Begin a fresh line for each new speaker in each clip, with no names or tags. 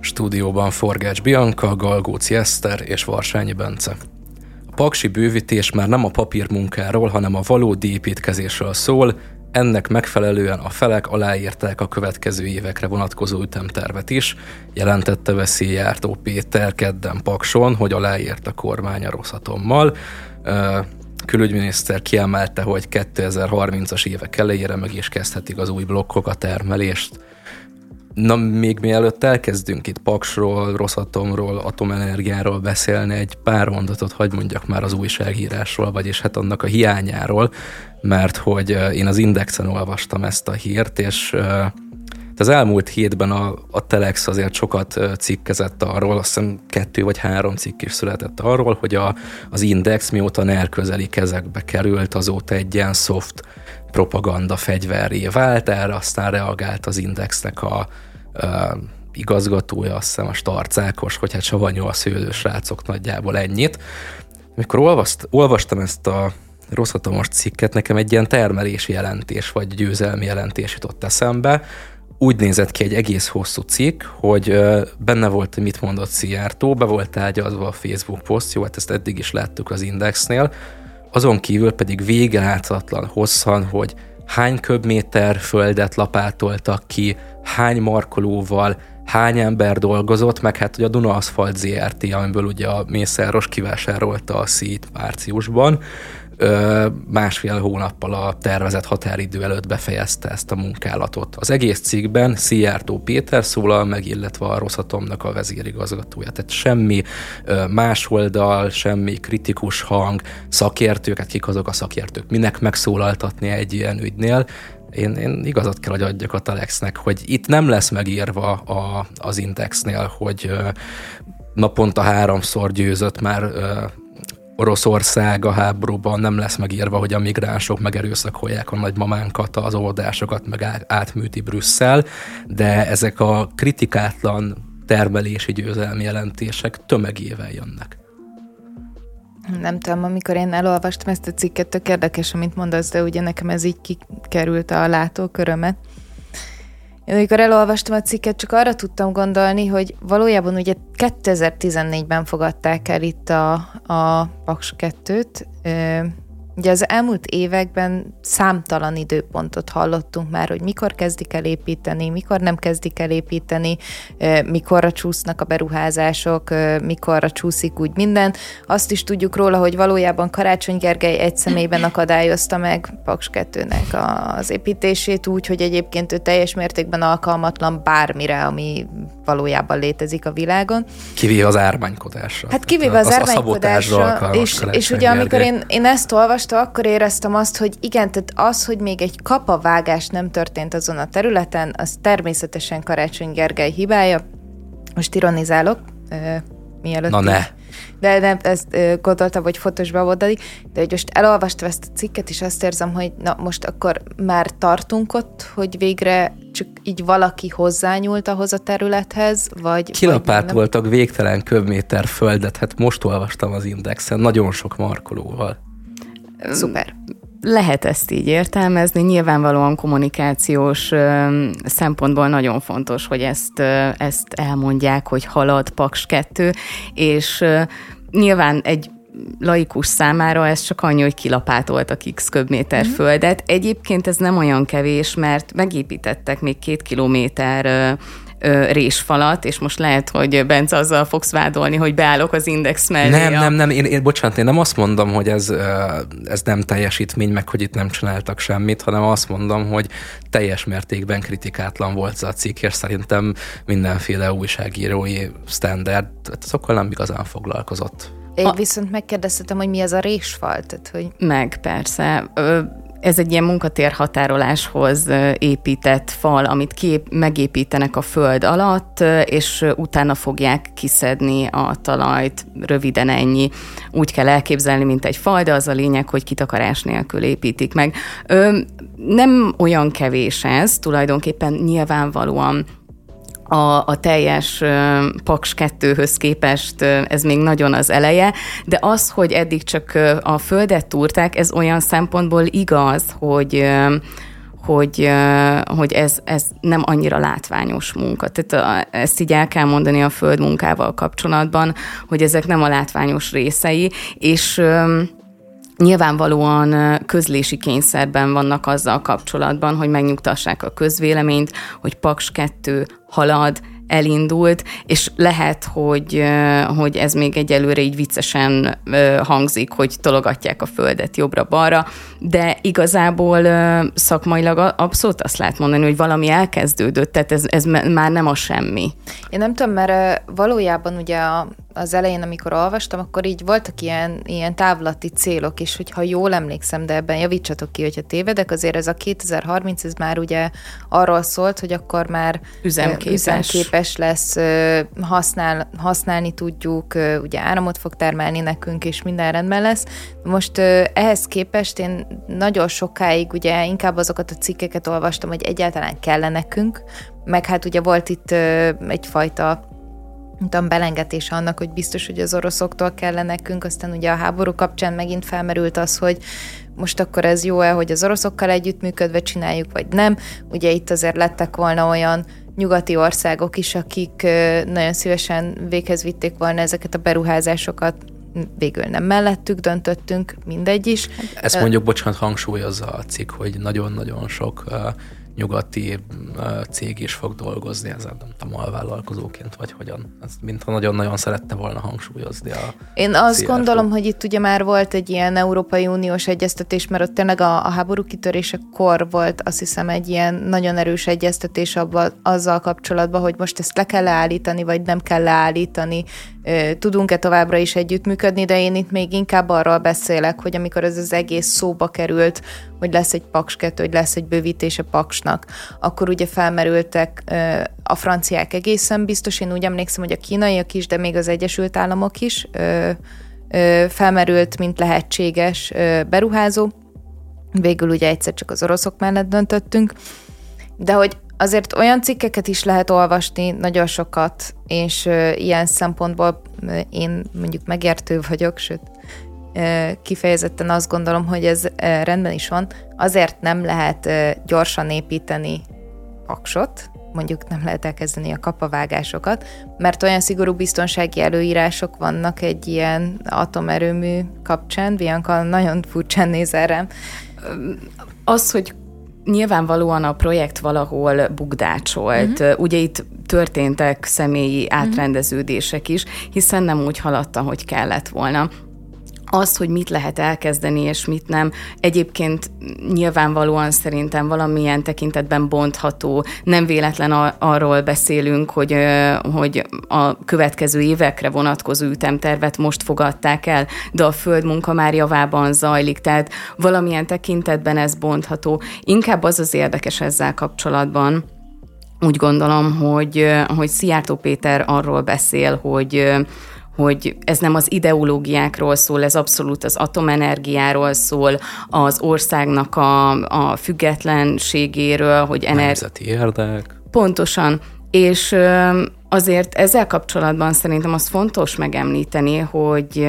Stúdióban Forgács Bianca, Galgóci Eszter és Varsányi Bence. A paksi bővítés már nem a papírmunkáról, hanem a valódi építkezésről szól, ennek megfelelően a felek aláírták a következő évekre vonatkozó ütemtervet is, jelentette veszélyjártó Péter kedden Pakson, hogy aláírt a kormány a Rosszatommal. Külügyminiszter kiemelte, hogy 2030-as évek elejére meg is kezdhetik az új blokkok a termelést. Na, még mielőtt elkezdünk itt Paksról, Rosszatomról, atomenergiáról beszélni, egy pár mondatot hagy mondjak már az újságírásról, vagyis hát annak a hiányáról, mert hogy én az Indexen olvastam ezt a hírt, és az elmúlt hétben a, a Telex azért sokat cikkezett arról, azt hiszem kettő vagy három cikk is született arról, hogy a, az Index mióta NER közeli kezekbe került, azóta egy ilyen soft propaganda fegyverré vált, erre aztán reagált az Indexnek a, igazgatója, azt hiszem a starcákos, hogy hát savanyú a szőlő srácok nagyjából ennyit. Amikor olvast, olvastam ezt a rosszatomos cikket, nekem egy ilyen termelési jelentés, vagy győzelmi jelentés jutott eszembe. Úgy nézett ki egy egész hosszú cikk, hogy benne volt, mit mondott Szijjártó, be volt tárgyalva a Facebook poszt, jó, hát ezt eddig is láttuk az Indexnél, azon kívül pedig végeláthatatlan hosszan, hogy hány köbméter földet lapátoltak ki, hány markolóval, hány ember dolgozott, meg hát hogy a Duna Asphalt ZRT, amiből ugye a Mészáros kivásárolta a szít márciusban, másfél hónappal a tervezett határidő előtt befejezte ezt a munkálatot. Az egész cikkben Szijjártó Péter szólal meg, illetve a Rosszatomnak a vezérigazgatója. Tehát semmi más oldal, semmi kritikus hang, szakértők, hát kik azok a szakértők, minek megszólaltatni egy ilyen ügynél, én, én igazat kell, hogy adjak a Telexnek, hogy itt nem lesz megírva a, az Indexnél, hogy naponta háromszor győzött már Oroszország a háborúban nem lesz megírva, hogy a migránsok megerőszakolják a nagymamánkat, az oldásokat meg átműti Brüsszel, de ezek a kritikátlan termelési győzelmi jelentések tömegével jönnek.
Nem tudom, amikor én elolvastam ezt a cikket, tök érdekes, amit mondasz, de ugye nekem ez így kikerült a látókörömet. Én amikor elolvastam a cikket, csak arra tudtam gondolni, hogy valójában ugye 2014-ben fogadták el itt a, a Paks 2-t, Ugye az elmúlt években számtalan időpontot hallottunk már, hogy mikor kezdik el építeni, mikor nem kezdik el építeni, mikorra csúsznak a beruházások, mikorra csúszik úgy minden. Azt is tudjuk róla, hogy valójában Karácsony Gergely egy személyben akadályozta meg Paks 2-nek az építését úgy, hogy egyébként ő teljes mértékben alkalmatlan bármire, ami valójában létezik a világon.
Kivéve az ármánykodásra.
Hát kivéve az, az ármánykodásra, és, és ugye amikor én, én ezt olvastam, akkor éreztem azt, hogy igen, tehát az, hogy még egy kapavágás nem történt azon a területen, az természetesen Karácsony Gergely hibája. Most ironizálok, mielőtt...
Na ne!
De nem, ezt gondoltam, hogy fotós beoldadik, de hogy most elolvastam ezt a cikket, és azt érzem, hogy na most akkor már tartunk ott, hogy végre csak így valaki hozzányúlt ahhoz a területhez, vagy...
Kilapátoltak végtelen köbméter földet, hát most olvastam az Indexen, nagyon sok markolóval.
Szuper
lehet ezt így értelmezni. Nyilvánvalóan kommunikációs szempontból nagyon fontos, hogy ezt, ezt elmondják, hogy halad Paks 2, és nyilván egy laikus számára ez csak annyi, hogy kilapátoltak x köbméter mm. földet. Egyébként ez nem olyan kevés, mert megépítettek még két kilométer ö, résfalat, és most lehet, hogy Bence azzal fogsz vádolni, hogy beállok az index mellé.
Nem, a... nem, nem, én, én, bocsánat, én nem azt mondom, hogy ez, ez nem teljesítmény, meg hogy itt nem csináltak semmit, hanem azt mondom, hogy teljes mértékben kritikátlan volt az a cikk, és szerintem mindenféle újságírói standard, azokkal nem igazán foglalkozott.
Én a... viszont megkérdeztem, hogy mi az a résfal. Tehát, hogy...
Meg, persze. Ö, ez egy ilyen munkatérhatároláshoz épített fal, amit kép, megépítenek a föld alatt, és utána fogják kiszedni a talajt, röviden ennyi. Úgy kell elképzelni, mint egy fal, de az a lényeg, hogy kitakarás nélkül építik meg. Ö, nem olyan kevés ez, tulajdonképpen nyilvánvalóan a, a teljes Paks 2-höz képest ez még nagyon az eleje, de az, hogy eddig csak a földet túrták, ez olyan szempontból igaz, hogy hogy, hogy ez, ez nem annyira látványos munka. Tehát ezt így el kell mondani a földmunkával kapcsolatban, hogy ezek nem a látványos részei, és nyilvánvalóan közlési kényszerben vannak azzal kapcsolatban, hogy megnyugtassák a közvéleményt, hogy Paks 2 halad, elindult, és lehet, hogy, hogy ez még egyelőre így viccesen hangzik, hogy tologatják a földet jobbra-balra, de igazából szakmailag abszolút azt lehet mondani, hogy valami elkezdődött, tehát ez, ez már nem a semmi.
Én nem tudom, mert valójában ugye a, az elején, amikor olvastam, akkor így voltak ilyen, ilyen távlati célok is, hogyha jól emlékszem, de ebben javítsatok ki, hogyha tévedek, azért ez a 2030, ez már ugye arról szólt, hogy akkor már
üzemképes,
üzemképes lesz, használ, használni tudjuk, ugye áramot fog termelni nekünk, és minden rendben lesz. Most ehhez képest én nagyon sokáig ugye inkább azokat a cikkeket olvastam, hogy egyáltalán kellene nekünk, meg hát ugye volt itt egyfajta tudom, belengetése annak, hogy biztos, hogy az oroszoktól kellene nekünk, aztán ugye a háború kapcsán megint felmerült az, hogy most akkor ez jó-e, hogy az oroszokkal együttműködve csináljuk, vagy nem. Ugye itt azért lettek volna olyan nyugati országok is, akik nagyon szívesen véghez vitték volna ezeket a beruházásokat, végül nem mellettük döntöttünk, mindegy is.
Ezt mondjuk, bocsánat, hangsúlyozza a cikk, hogy nagyon-nagyon sok nyugati cég is fog dolgozni ezen, nem tudom, alvállalkozóként, vagy hogyan. Ez mintha nagyon-nagyon szerette volna hangsúlyozni a
Én azt CRF. gondolom, hogy itt ugye már volt egy ilyen Európai Uniós egyeztetés, mert ott tényleg a, a háború kitörésekor volt azt hiszem egy ilyen nagyon erős egyeztetés abba, azzal kapcsolatban, hogy most ezt le kell leállítani, vagy nem kell leállítani, tudunk-e továbbra is együttműködni, de én itt még inkább arról beszélek, hogy amikor ez az egész szóba került, hogy lesz egy paks 2, hogy lesz egy bővítése paksnak, akkor ugye felmerültek a franciák egészen biztos, én úgy emlékszem, hogy a kínaiak is, de még az Egyesült Államok is felmerült, mint lehetséges beruházó. Végül ugye egyszer csak az oroszok mellett döntöttünk, de hogy azért olyan cikkeket is lehet olvasni, nagyon sokat, és ilyen szempontból én mondjuk megértő vagyok, sőt, kifejezetten azt gondolom, hogy ez rendben is van. Azért nem lehet gyorsan építeni paksot, mondjuk nem lehet elkezdeni a kapavágásokat, mert olyan szigorú biztonsági előírások vannak egy ilyen atomerőmű kapcsán. Bianca nagyon furcsán néz erre.
Az, hogy nyilvánvalóan a projekt valahol bugdácsolt. Uh-huh. Ugye itt történtek személyi mhm. átrendeződések is, hiszen nem úgy haladta, hogy kellett volna az, hogy mit lehet elkezdeni és mit nem, egyébként nyilvánvalóan szerintem valamilyen tekintetben bontható. Nem véletlen arról beszélünk, hogy, hogy a következő évekre vonatkozó ütemtervet most fogadták el, de a földmunka már javában zajlik, tehát valamilyen tekintetben ez bontható. Inkább az az érdekes ezzel kapcsolatban, úgy gondolom, hogy, hogy Szijjártó Péter arról beszél, hogy hogy ez nem az ideológiákról szól, ez abszolút az atomenergiáról szól, az országnak a, a függetlenségéről, hogy
energi... Nemzeti érdek.
Pontosan. És azért ezzel kapcsolatban szerintem az fontos megemlíteni, hogy,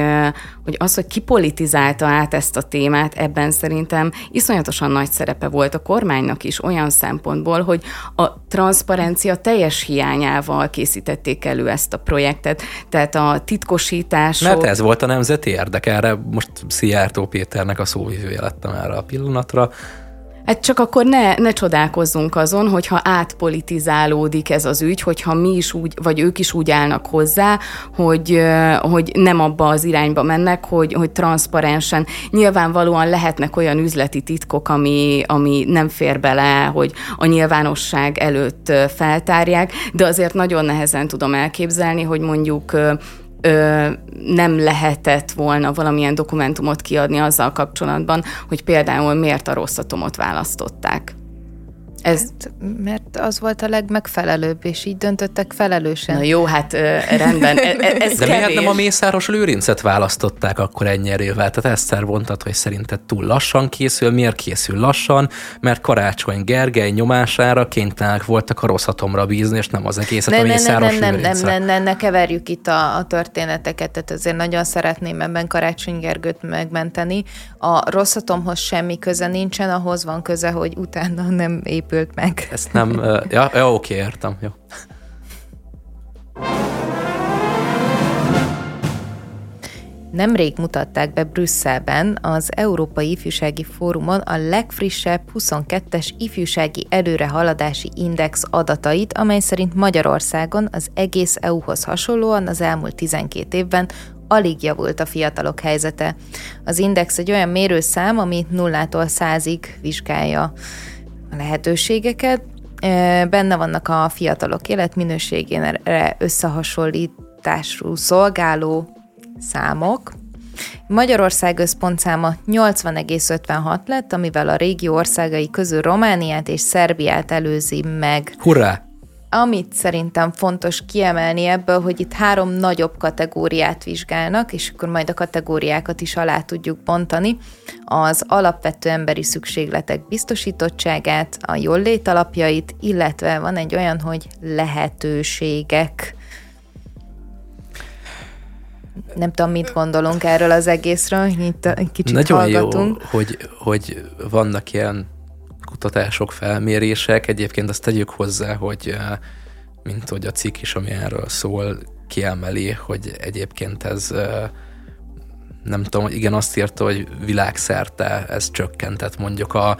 hogy az, hogy kipolitizálta át ezt a témát, ebben szerintem iszonyatosan nagy szerepe volt a kormánynak is olyan szempontból, hogy a transzparencia teljes hiányával készítették elő ezt a projektet, tehát a titkosítás.
Mert ez volt a nemzeti érdek, erre most Szijjártó Péternek a szóvivője lettem erre a pillanatra,
Hát csak akkor ne, ne csodálkozzunk azon, hogyha átpolitizálódik ez az ügy, hogyha mi is úgy, vagy ők is úgy állnak hozzá, hogy, hogy nem abba az irányba mennek, hogy, hogy transzparensen. Nyilvánvalóan lehetnek olyan üzleti titkok, ami, ami nem fér bele, hogy a nyilvánosság előtt feltárják, de azért nagyon nehezen tudom elképzelni, hogy mondjuk ö, nem lehetett volna valamilyen dokumentumot kiadni azzal kapcsolatban, hogy például miért a rossz atomot választották.
Ez... Hát, mert az volt a legmegfelelőbb, és így döntöttek felelősen.
Na jó, hát rendben, e, e, ez
De miért nem a Mészáros Lőrincet választották akkor ennyi erővel? Tehát Eszter mondtad, hogy szerinted túl lassan készül. Miért készül lassan? Mert Karácsony Gergely nyomására kénytelenek voltak a rosszatomra bízni, és nem az egészet
ne,
a
Mészáros
nem,
nem, nem, nem, nem, nem, ne keverjük itt a, a történeteket, tehát azért nagyon szeretném ebben Karácsony Gergőt megmenteni. A rosszatomhoz semmi köze nincsen, ahhoz van köze, hogy utána nem épül épült meg.
Ezt nem, ja, ja oké, értem, jó.
Nemrég mutatták be Brüsszelben az Európai Ifjúsági Fórumon a legfrissebb 22-es ifjúsági előrehaladási index adatait, amely szerint Magyarországon az egész EU-hoz hasonlóan az elmúlt 12 évben alig javult a fiatalok helyzete. Az index egy olyan mérőszám, ami nullától százig vizsgálja a lehetőségeket. Benne vannak a fiatalok életminőségére összehasonlítású szolgáló számok. Magyarország összpontszáma 80,56 lett, amivel a régió országai közül Romániát és Szerbiát előzi meg.
Hurrá!
Amit szerintem fontos kiemelni ebből, hogy itt három nagyobb kategóriát vizsgálnak, és akkor majd a kategóriákat is alá tudjuk bontani. Az alapvető emberi szükségletek biztosítottságát, a jólét alapjait, illetve van egy olyan, hogy lehetőségek. Nem tudom, mit gondolunk erről az egészről, itt kicsit
Nagyon
hallgatunk.
jó, hogy, hogy vannak ilyen kutatások, felmérések. Egyébként azt tegyük hozzá, hogy eh, mint hogy a cikk is, ami erről szól, kiemeli, hogy egyébként ez eh, nem tudom, igen, azt írta, hogy világszerte ez csökkentett mondjuk a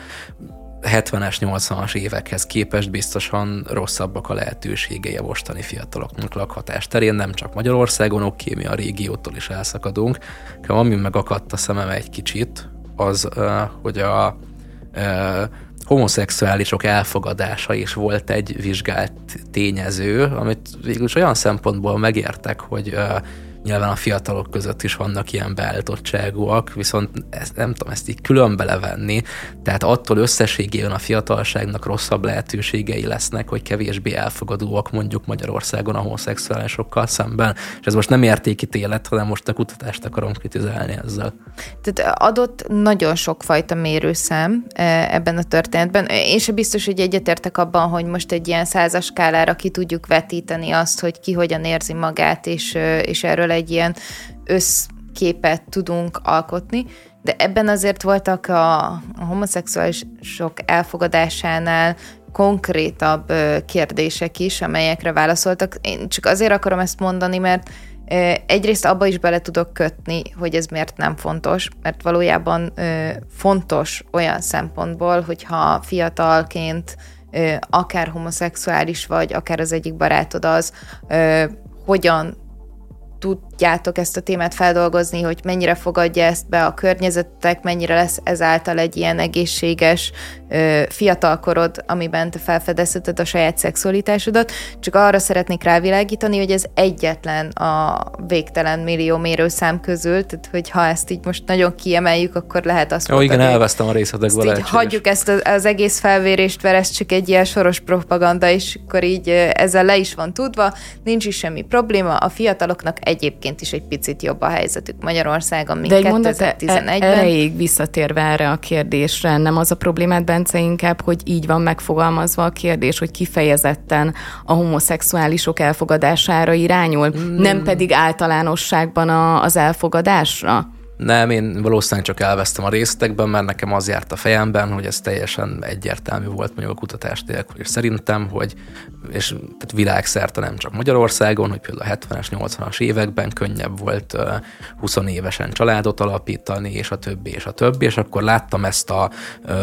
70-es, 80-as évekhez képest biztosan rosszabbak a lehetőségei a mostani fiataloknak lakhatás terén, nem csak Magyarországon, oké, mi a régiótól is elszakadunk, ami meg akadt a szemem egy kicsit, az, eh, hogy a homoszexuálisok elfogadása is volt egy vizsgált tényező, amit végülis olyan szempontból megértek, hogy Nyilván a fiatalok között is vannak ilyen beállítottságúak, viszont ezt, nem tudom ezt így külön belevenni, tehát attól összességében a fiatalságnak rosszabb lehetőségei lesznek, hogy kevésbé elfogadóak mondjuk Magyarországon a homoszexuálisokkal szemben. És ez most nem értékítélet, hanem most a kutatást akarom kritizálni ezzel.
Tehát adott nagyon sokfajta mérőszám e, ebben a történetben. Én sem biztos, hogy egyetértek abban, hogy most egy ilyen százas skálára ki tudjuk vetíteni azt, hogy ki hogyan érzi magát, és, és erről erről egy ilyen összképet tudunk alkotni, de ebben azért voltak a, a homoszexuálisok elfogadásánál konkrétabb kérdések is, amelyekre válaszoltak. Én csak azért akarom ezt mondani, mert egyrészt abba is bele tudok kötni, hogy ez miért nem fontos, mert valójában fontos olyan szempontból, hogyha fiatalként akár homoszexuális vagy, akár az egyik barátod az, hogyan tu tudjátok ezt a témát feldolgozni, hogy mennyire fogadja ezt be a környezetek, mennyire lesz ezáltal egy ilyen egészséges ö, fiatalkorod, amiben te felfedezheted a saját szexualitásodat. Csak arra szeretnék rávilágítani, hogy ez egyetlen a végtelen millió mérőszám közül, tehát hogy ha ezt így most nagyon kiemeljük, akkor lehet azt
mondani. Ó, igen, elvesztem a részletekből.
Hagyjuk ezt az, az egész felvérést, mert ez csak egy ilyen soros propaganda, és akkor így ezzel le is van tudva, nincs is semmi probléma, a fiataloknak egyébként is egy picit jobb a helyzetük Magyarországon, mint De 2011-ben.
E- erejéig visszatérve erre a kérdésre, nem az a problémát, Bence, inkább, hogy így van megfogalmazva a kérdés, hogy kifejezetten a homoszexuálisok elfogadására irányul, mm. nem pedig általánosságban a, az elfogadásra?
Nem, én valószínűleg csak elvesztem a részletekben, mert nekem az járt a fejemben, hogy ez teljesen egyértelmű volt mondjuk a kutatás nélkül, és szerintem, hogy és tehát világszerte nem csak Magyarországon, hogy például a 70-es, 80-as években könnyebb volt uh, 20 évesen családot alapítani, és a többi, és a többi, és akkor láttam ezt a uh,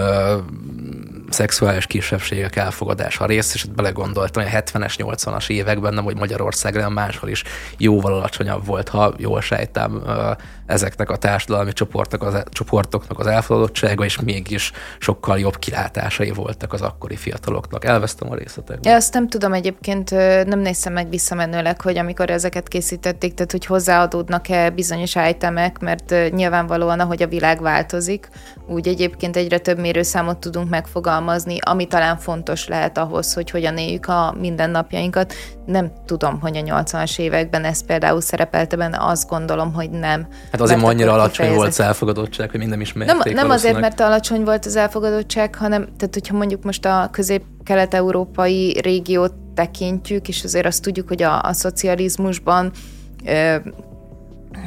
szexuális kisebbségek elfogadása részt, és belegondoltam, hogy a 70-es, 80-as években nem, hogy Magyarországon, hanem máshol is jóval alacsonyabb volt, ha jól sejtem, uh, ezeknek a társadalmi csoportok az, csoportoknak az elfogadottsága, és mégis sokkal jobb kilátásai voltak az akkori fiataloknak. Elvesztem a részletekben.
Ja, azt nem tudom egyébként, nem néztem meg visszamenőleg, hogy amikor ezeket készítették, tehát hogy hozzáadódnak-e bizonyos itemek, mert nyilvánvalóan, ahogy a világ változik, úgy egyébként egyre több mérőszámot tudunk megfogalmazni, ami talán fontos lehet ahhoz, hogy hogyan éljük a mindennapjainkat. Nem tudom, hogy a 80-as években ez például szerepelte benne, azt gondolom, hogy nem.
Hát azért annyira alacsony volt az elfogadottság, hogy minden is
Nem, nem azért, mert alacsony volt az elfogadottság, hanem tehát, hogyha mondjuk most a közép-kelet-európai régiót tekintjük, és azért azt tudjuk, hogy a, a szocializmusban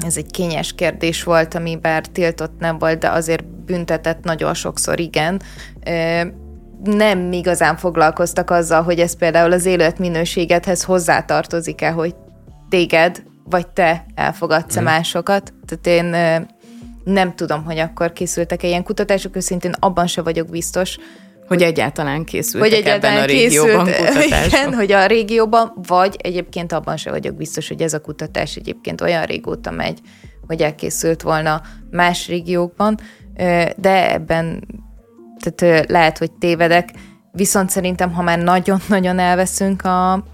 ez egy kényes kérdés volt, ami bár tiltott nem volt, de azért büntetett nagyon sokszor, igen. Nem igazán foglalkoztak azzal, hogy ez például az életminőségedhez hozzátartozik-e, hogy téged vagy te elfogadsz-e mm. másokat. Tehát én nem tudom, hogy akkor készültek-e ilyen kutatások, őszintén abban se vagyok biztos,
hogy egyáltalán készültek hogy egyáltalán ebben a régióban kutatásban. Igen,
hogy a régióban, vagy egyébként abban se vagyok biztos, hogy ez a kutatás egyébként olyan régóta megy, hogy elkészült volna más régiókban, de ebben tehát lehet, hogy tévedek, viszont szerintem, ha már nagyon-nagyon elveszünk a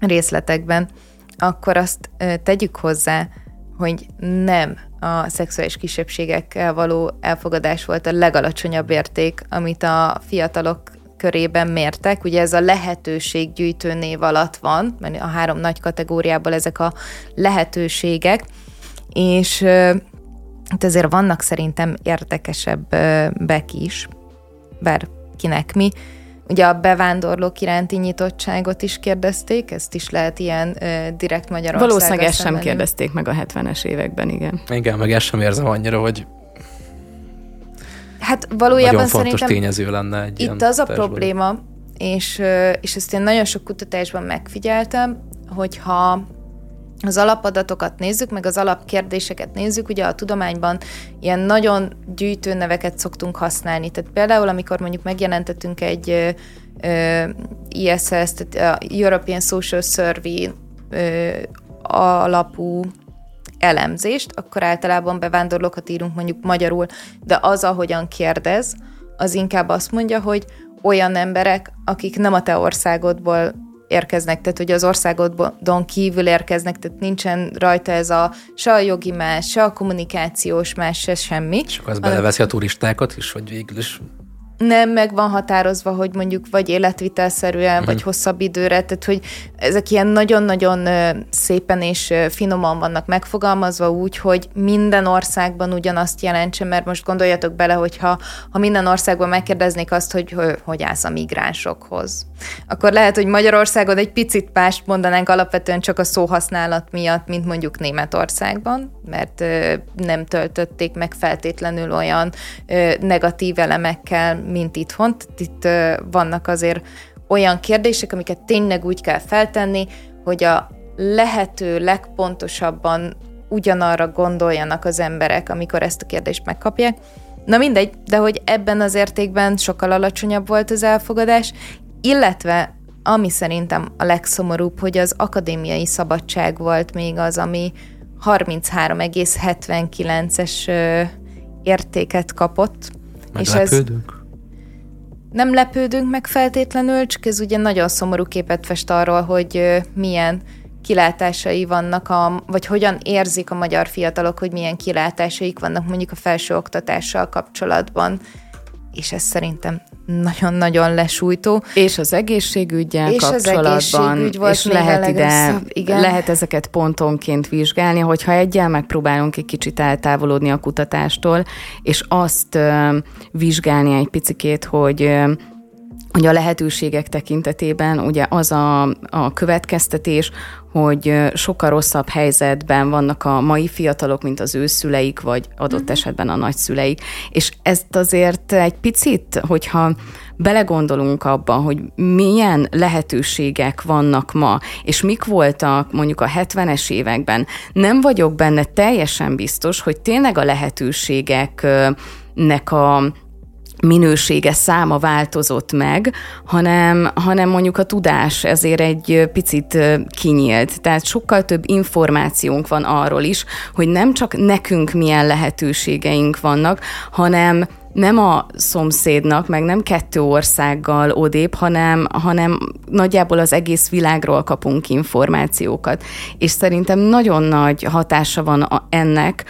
részletekben, akkor azt tegyük hozzá, hogy nem a szexuális kisebbségekkel való elfogadás volt a legalacsonyabb érték, amit a fiatalok körében mértek. Ugye ez a lehetőséggyűjtő név alatt van, mert a három nagy kategóriából ezek a lehetőségek, és hát ezért vannak szerintem érdekesebbek is, bár kinek mi. Ugye a bevándorlók iránti nyitottságot is kérdezték, ezt is lehet ilyen ö, direkt Magyarországon.
Valószínűleg ezt sem kérdezték meg a 70-es években, igen.
Igen, meg ezt sem érzem annyira, hogy
Hát valójában
nagyon
fontos
szerintem tényező lenne egy
Itt az a probléma, és, és ezt én nagyon sok kutatásban megfigyeltem, hogyha az alapadatokat nézzük, meg az alapkérdéseket nézzük, ugye a tudományban ilyen nagyon gyűjtő neveket szoktunk használni. Tehát például, amikor mondjuk megjelentettünk egy ISS, tehát a European Social Survey ö, alapú elemzést, akkor általában bevándorlókat írunk mondjuk magyarul, de az, ahogyan kérdez, az inkább azt mondja, hogy olyan emberek, akik nem a te országodból érkeznek, tehát hogy az országodon kívül érkeznek, tehát nincsen rajta ez a se a jogi más, se a kommunikációs más, se semmi.
És az beleveszi a turistákat is, hogy végül is
nem meg van határozva, hogy mondjuk vagy életvitelszerűen, uh-huh. vagy hosszabb időre, tehát hogy ezek ilyen nagyon-nagyon szépen és finoman vannak megfogalmazva úgy, hogy minden országban ugyanazt jelentse, mert most gondoljatok bele, hogyha ha minden országban megkérdeznék azt, hogy hogy állsz a migránsokhoz, akkor lehet, hogy Magyarországon egy picit mást mondanánk alapvetően csak a szóhasználat miatt, mint mondjuk Németországban, mert nem töltötték meg feltétlenül olyan negatív elemekkel, mint itthon. Itt vannak azért olyan kérdések, amiket tényleg úgy kell feltenni, hogy a lehető legpontosabban ugyanarra gondoljanak az emberek, amikor ezt a kérdést megkapják. Na mindegy, de hogy ebben az értékben sokkal alacsonyabb volt az elfogadás, illetve ami szerintem a legszomorúbb, hogy az akadémiai szabadság volt még az, ami 33,79-es értéket kapott.
És ez
nem lepődünk meg feltétlenül, csak ez ugye nagyon szomorú képet fest arról, hogy milyen kilátásai vannak, a, vagy hogyan érzik a magyar fiatalok, hogy milyen kilátásaik vannak mondjuk a felsőoktatással kapcsolatban és ez szerintem nagyon-nagyon lesújtó.
És az egészségügyel és kapcsolatban, az egészségügy volt és lehet ide, igen. lehet ezeket pontonként vizsgálni, hogyha egyel megpróbálunk egy kicsit eltávolodni a kutatástól, és azt uh, vizsgálni egy picikét, hogy uh, hogy a lehetőségek tekintetében ugye az a, a következtetés, hogy sokkal rosszabb helyzetben vannak a mai fiatalok, mint az ő szüleik, vagy adott uh-huh. esetben a nagyszüleik. És ezt azért egy picit, hogyha belegondolunk abba, hogy milyen lehetőségek vannak ma, és mik voltak mondjuk a 70-es években, nem vagyok benne teljesen biztos, hogy tényleg a lehetőségeknek a minősége, száma változott meg, hanem, hanem mondjuk a tudás ezért egy picit kinyílt. Tehát sokkal több információnk van arról is, hogy nem csak nekünk milyen lehetőségeink vannak, hanem nem a szomszédnak, meg nem kettő országgal odébb, hanem, hanem nagyjából az egész világról kapunk információkat. És szerintem nagyon nagy hatása van ennek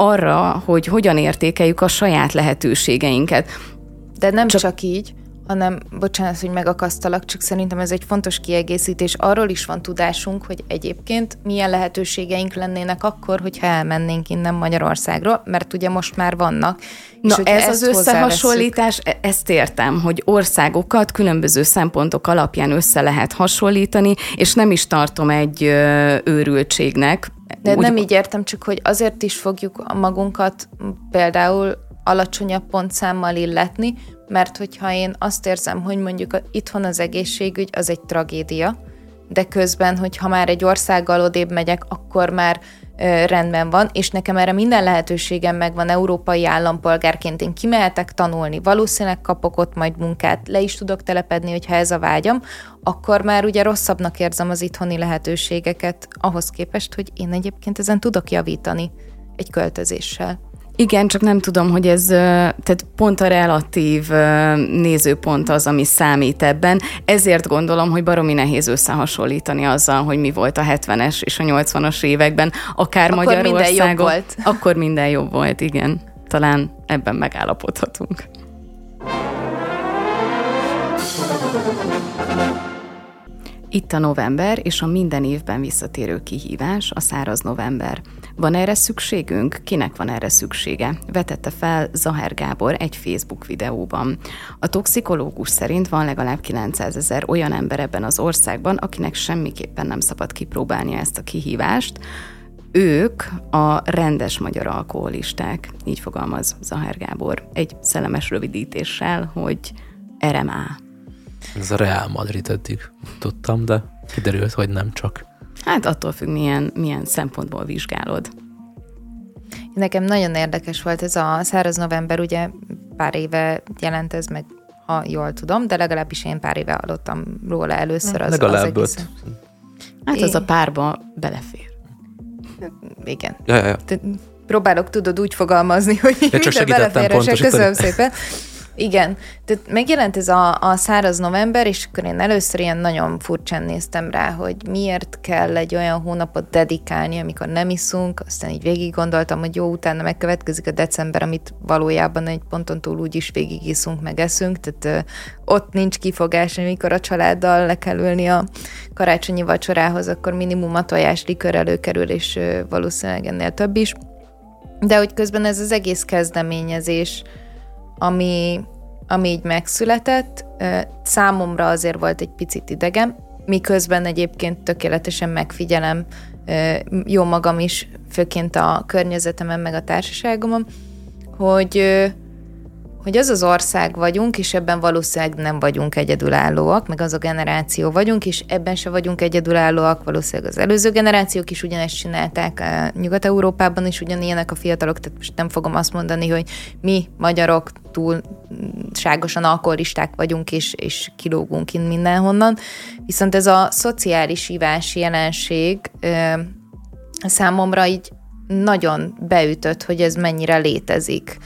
arra, hogy hogyan értékeljük a saját lehetőségeinket.
De nem csak, csak így, hanem, bocsánat, hogy megakasztalak, csak szerintem ez egy fontos kiegészítés. Arról is van tudásunk, hogy egyébként milyen lehetőségeink lennének akkor, hogyha elmennénk innen Magyarországról, mert ugye most már vannak.
Na és ez az összehasonlítás, e- ezt értem, hogy országokat különböző szempontok alapján össze lehet hasonlítani, és nem is tartom egy őrültségnek.
De Úgy... nem így értem, csak hogy azért is fogjuk magunkat például alacsonyabb pontszámmal illetni, mert hogyha én azt érzem, hogy mondjuk a, itthon az egészségügy az egy tragédia, de közben, hogyha már egy országgal odébb megyek, akkor már rendben van, és nekem erre minden lehetőségem megvan. Európai állampolgárként, én kimehetek tanulni, valószínűleg kapok ott majd munkát, le is tudok telepedni, hogyha ez a vágyam, akkor már ugye rosszabbnak érzem az itthoni lehetőségeket. Ahhoz képest, hogy én egyébként ezen tudok javítani egy költözéssel.
Igen, csak nem tudom, hogy ez tehát pont a relatív nézőpont az, ami számít ebben. Ezért gondolom, hogy baromi nehéz összehasonlítani azzal, hogy mi volt a 70-es és a 80-as években, akár akkor Magyarországon. Minden jobb volt. Akkor minden jobb volt, igen. Talán ebben megállapodhatunk. Itt a november, és a minden évben visszatérő kihívás, a száraz november. Van erre szükségünk? Kinek van erre szüksége? Vetette fel Zaher Gábor egy Facebook videóban. A toxikológus szerint van legalább 900 ezer olyan ember ebben az országban, akinek semmiképpen nem szabad kipróbálnia ezt a kihívást. Ők a rendes magyar alkoholisták, így fogalmaz Zaher Gábor. Egy szellemes rövidítéssel, hogy RMA.
Ez a Real Madrid eddig tudtam, de kiderült, hogy nem csak.
Hát attól függ, milyen, milyen szempontból vizsgálod.
Nekem nagyon érdekes volt ez a száraz november, ugye pár éve jelent ez meg, ha jól tudom, de legalábbis én pár éve hallottam róla először. Az,
Legalább az öt.
Hát az a párba belefér.
Igen.
Ja, ja, ja.
próbálok, tudod, úgy fogalmazni, hogy ja, minden beleférhesse. Köszönöm szépen. Igen, tehát megjelent ez a, a száraz november, és akkor én először ilyen nagyon furcsán néztem rá, hogy miért kell egy olyan hónapot dedikálni, amikor nem iszunk, aztán így végig gondoltam, hogy jó, utána megkövetkezik a december, amit valójában egy ponton túl úgy is végig iszunk, meg eszünk, tehát ö, ott nincs kifogás, amikor a családdal le kell ülni a karácsonyi vacsorához, akkor minimum a tojás likör előkerül, és ö, valószínűleg ennél több is. De hogy közben ez az egész kezdeményezés, ami, ami így megszületett, számomra azért volt egy picit idegen, miközben egyébként tökéletesen megfigyelem jó magam is, főként a környezetemen, meg a társaságomon, hogy hogy az az ország vagyunk, és ebben valószínűleg nem vagyunk egyedülállóak, meg az a generáció vagyunk, és ebben se vagyunk egyedülállóak, valószínűleg az előző generációk is ugyanezt csinálták, Nyugat-Európában is ugyanilyenek a fiatalok, tehát most nem fogom azt mondani, hogy mi magyarok túlságosan alkoholisták vagyunk, és, és kilógunk innen mindenhonnan, viszont ez a szociális ívás jelenség számomra így nagyon beütött, hogy ez mennyire létezik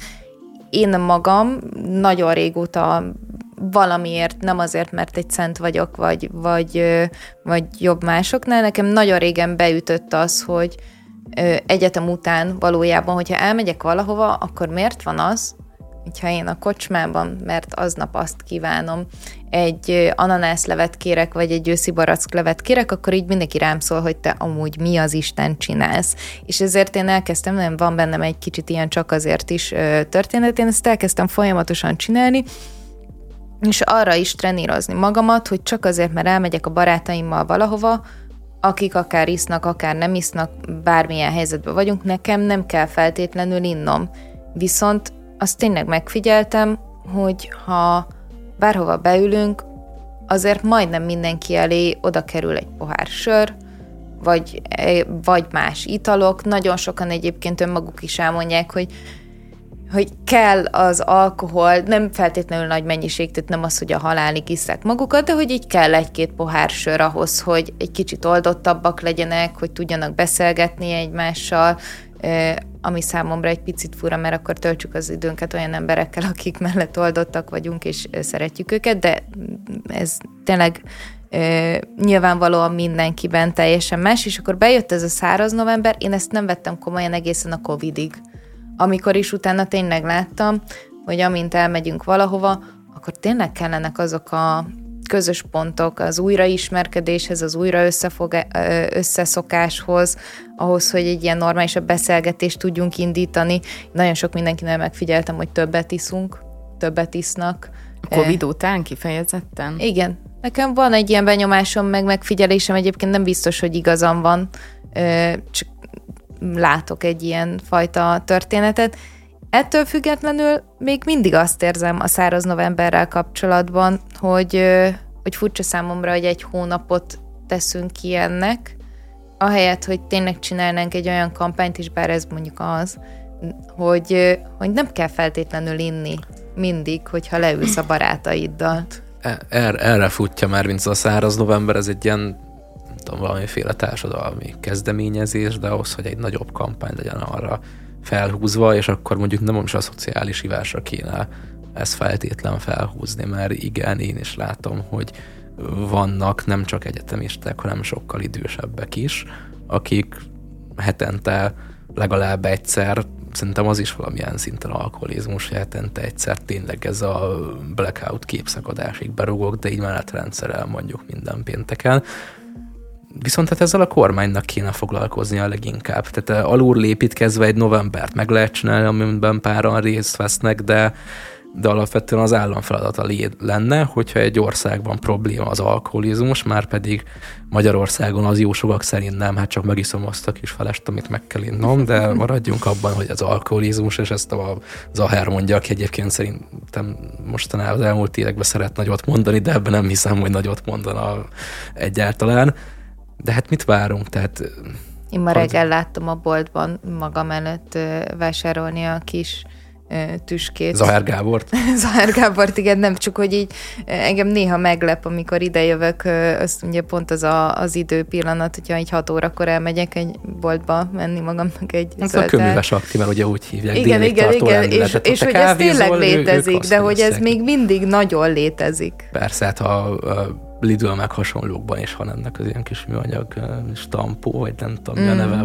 én magam nagyon régóta valamiért, nem azért, mert egy szent vagyok, vagy, vagy, vagy jobb másoknál, nekem nagyon régen beütött az, hogy egyetem után valójában, hogyha elmegyek valahova, akkor miért van az, hogyha én a kocsmában, mert aznap azt kívánom, egy ananászlevet kérek, vagy egy őszi baracklevet kérek, akkor így mindenki rám szól, hogy te amúgy mi az Isten csinálsz. És ezért én elkezdtem, nem van bennem egy kicsit ilyen csak azért is történet, én ezt elkezdtem folyamatosan csinálni, és arra is trenírozni magamat, hogy csak azért, mert elmegyek a barátaimmal valahova, akik akár isznak, akár nem isznak, bármilyen helyzetben vagyunk, nekem nem kell feltétlenül innom. Viszont azt tényleg megfigyeltem, hogy ha bárhova beülünk, azért majdnem mindenki elé oda kerül egy pohár sör, vagy, vagy más italok. Nagyon sokan egyébként önmaguk is elmondják, hogy hogy kell az alkohol, nem feltétlenül nagy mennyiség, tehát nem az, hogy a halálig iszák magukat, de hogy így kell egy-két pohár sör ahhoz, hogy egy kicsit oldottabbak legyenek, hogy tudjanak beszélgetni egymással, ami számomra egy picit fura, mert akkor töltsük az időnket olyan emberekkel, akik mellett oldottak vagyunk, és szeretjük őket, de ez tényleg nyilvánvalóan mindenkiben teljesen más, és akkor bejött ez a száraz november, én ezt nem vettem komolyan egészen a Covidig. Amikor is utána tényleg láttam, hogy amint elmegyünk valahova, akkor tényleg kellenek azok a közös pontok az újraismerkedéshez, az újra összeszokáshoz, ahhoz, hogy egy ilyen normálisabb beszélgetést tudjunk indítani. Nagyon sok mindenkinek megfigyeltem, hogy többet iszunk, többet isznak.
A Covid után kifejezetten?
Igen. Nekem van egy ilyen benyomásom, meg megfigyelésem, egyébként nem biztos, hogy igazam van, csak látok egy ilyen fajta történetet. Ettől függetlenül még mindig azt érzem a száraz novemberrel kapcsolatban, hogy, hogy furcsa számomra, hogy egy hónapot teszünk ki ennek, ahelyett, hogy tényleg csinálnánk egy olyan kampányt is, bár ez mondjuk az, hogy, hogy nem kell feltétlenül inni mindig, hogyha leülsz a barátaiddal.
E, erre, erre futja már, mint a száraz november, ez egy ilyen tudom, valamiféle társadalmi kezdeményezés, de ahhoz, hogy egy nagyobb kampány legyen arra felhúzva, és akkor mondjuk nem is a szociális ivásra kéne ezt feltétlen felhúzni, mert igen, én is látom, hogy vannak nem csak egyetemisták, hanem sokkal idősebbek is, akik hetente legalább egyszer, szerintem az is valamilyen szinten alkoholizmus, hogy hetente egyszer tényleg ez a blackout képszakadásig berugok, de így menetrendszerrel mondjuk minden pénteken, Viszont hát ezzel a kormánynak kéne a leginkább. Tehát alul lépítkezve egy novembert meg lehet csinálni, amiben páran részt vesznek, de de alapvetően az állam feladata lenne, hogyha egy országban probléma az alkoholizmus, már pedig Magyarországon az jó sokak szerint nem, hát csak megiszom azt a kis felest, amit meg kell innom, de maradjunk abban, hogy az alkoholizmus, és ezt a Zahár mondja, aki egyébként szerintem mostanában az elmúlt években szeret nagyot mondani, de ebben nem hiszem, hogy nagyot mondana egyáltalán. De hát mit várunk? Tehát
én ma reggel láttam a boltban magam előtt vásárolni a kis tüskét.
Zahár Gábort?
Zahár Gábort, igen, nem csak, hogy így engem néha meglep, amikor idejövök, azt ugye pont az a, az idő pillanat, hogyha egy hat órakor elmegyek egy boltba menni magamnak egy
Ez a köműves akti, mert ugye úgy hívják.
Igen, igen, igen, és, és hogy ez tényleg létezik, de hogy ez még mindig nagyon létezik.
Persze, hát ha Lidl meg hasonlókban is van ennek az ilyen kis műanyag stampó, vagy nem tudom, mm. a neve,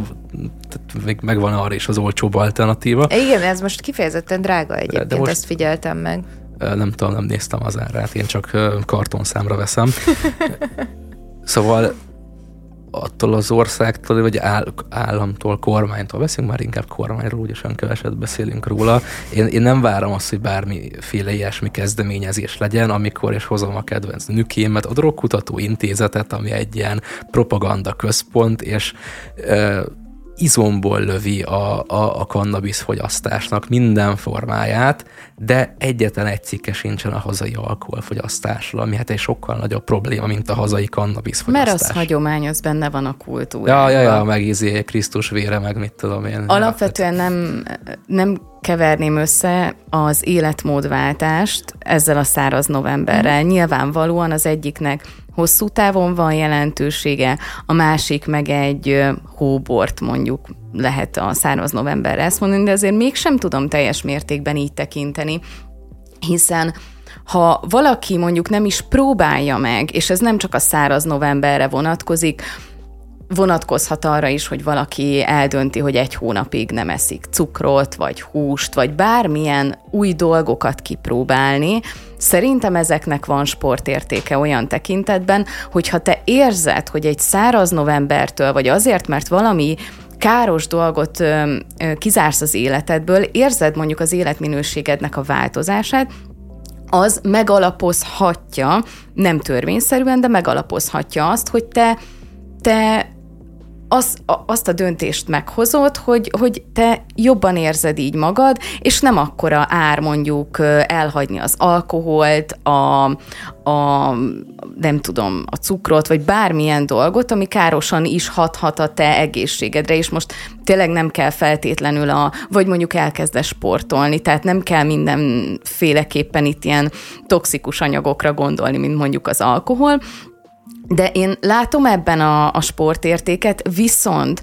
tehát még megvan arra is az olcsóbb alternatíva.
Igen, ez most kifejezetten drága egyébként, De most, ezt figyeltem meg.
Nem tudom, nem néztem az árát, én csak kartonszámra veszem. szóval attól az országtól, vagy áll, államtól, kormánytól beszélünk, már inkább kormányról, úgyis olyan keveset beszélünk róla. Én, én nem várom azt, hogy bármiféle ilyesmi kezdeményezés legyen, amikor és hozom a kedvenc nükémet, a drogkutató intézetet, ami egy ilyen propaganda központ, és izomból lövi a, a, a cannabis fogyasztásnak minden formáját, de egyetlen egy cikke sincsen a hazai alkoholfogyasztásról, ami hát egy sokkal nagyobb probléma, mint a hazai cannabis fogyasztás.
Mert az hagyomány, az benne van a kultúrában.
Ja, ja, ja, meg izé, Krisztus vére, meg mit tudom én.
Alapvetően nem, nem keverném össze az életmódváltást ezzel a száraz novemberrel. Mm. Nyilvánvalóan az egyiknek hosszú távon van jelentősége, a másik meg egy hóbort mondjuk lehet a száraz novemberre ezt mondani, de azért mégsem tudom teljes mértékben így tekinteni, hiszen ha valaki mondjuk nem is próbálja meg, és ez nem csak a száraz novemberre vonatkozik, vonatkozhat arra is, hogy valaki eldönti, hogy egy hónapig nem eszik cukrot, vagy húst, vagy bármilyen új dolgokat kipróbálni. Szerintem ezeknek van sportértéke olyan tekintetben, hogyha te érzed, hogy egy száraz novembertől, vagy azért, mert valami káros dolgot ö, ö, kizársz az életedből, érzed mondjuk az életminőségednek a változását, az megalapozhatja, nem törvényszerűen, de megalapozhatja azt, hogy te, te az, a, azt a döntést meghozod, hogy, hogy te jobban érzed így magad, és nem akkora ár mondjuk elhagyni az alkoholt, a, a nem tudom, a cukrot, vagy bármilyen dolgot, ami károsan is hathat a te egészségedre, és most tényleg nem kell feltétlenül a, vagy mondjuk elkezdesz sportolni, tehát nem kell mindenféleképpen itt ilyen toxikus anyagokra gondolni, mint mondjuk az alkohol, de én látom ebben a, a sportértéket, viszont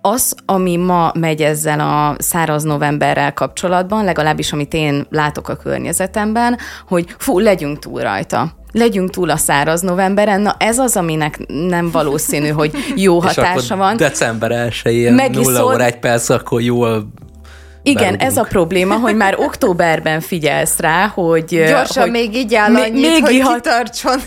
az, ami ma megy ezzel a száraz novemberrel kapcsolatban, legalábbis amit én látok a környezetemben, hogy fú, legyünk túl rajta legyünk túl a száraz novemberen, na ez az, aminek nem valószínű, hogy jó hatása van.
december 1-én, Megiszod... 0 óra egy perc, akkor jól
igen, Berugunk. ez a probléma, hogy már októberben figyelsz rá, hogy...
Gyorsan
hogy
még így áll annyit, még hogy ihat, kitartson.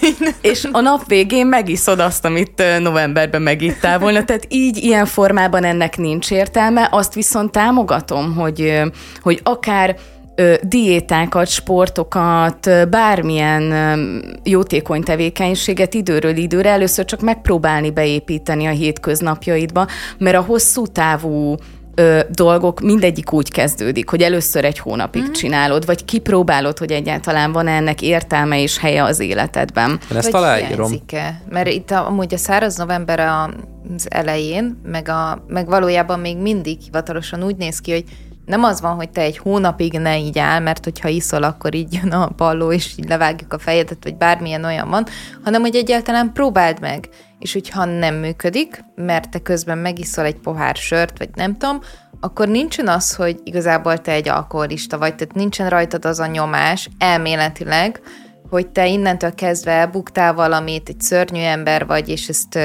És a nap végén megiszod azt, amit novemberben megittál volna. Tehát így, ilyen formában ennek nincs értelme. Azt viszont támogatom, hogy, hogy akár diétákat, sportokat, bármilyen jótékony tevékenységet időről időre először csak megpróbálni beépíteni a hétköznapjaidba, mert a hosszú távú ö, dolgok mindegyik úgy kezdődik, hogy először egy hónapig mm. csinálod, vagy kipróbálod, hogy egyáltalán van ennek értelme és helye az életedben.
Én ezt aláírom.
Mert itt a, amúgy a száraz november az elején, meg, a, meg valójában még mindig hivatalosan úgy néz ki, hogy nem az van, hogy te egy hónapig ne így áll, mert hogyha iszol, akkor így jön a balló, és így levágjuk a fejedet, vagy bármilyen olyan van, hanem hogy egyáltalán próbáld meg. És hogyha nem működik, mert te közben megiszol egy pohár sört, vagy nem tudom, akkor nincsen az, hogy igazából te egy alkoholista vagy, tehát nincsen rajtad az a nyomás elméletileg, hogy te innentől kezdve elbuktál valamit, egy szörnyű ember vagy, és, ezt,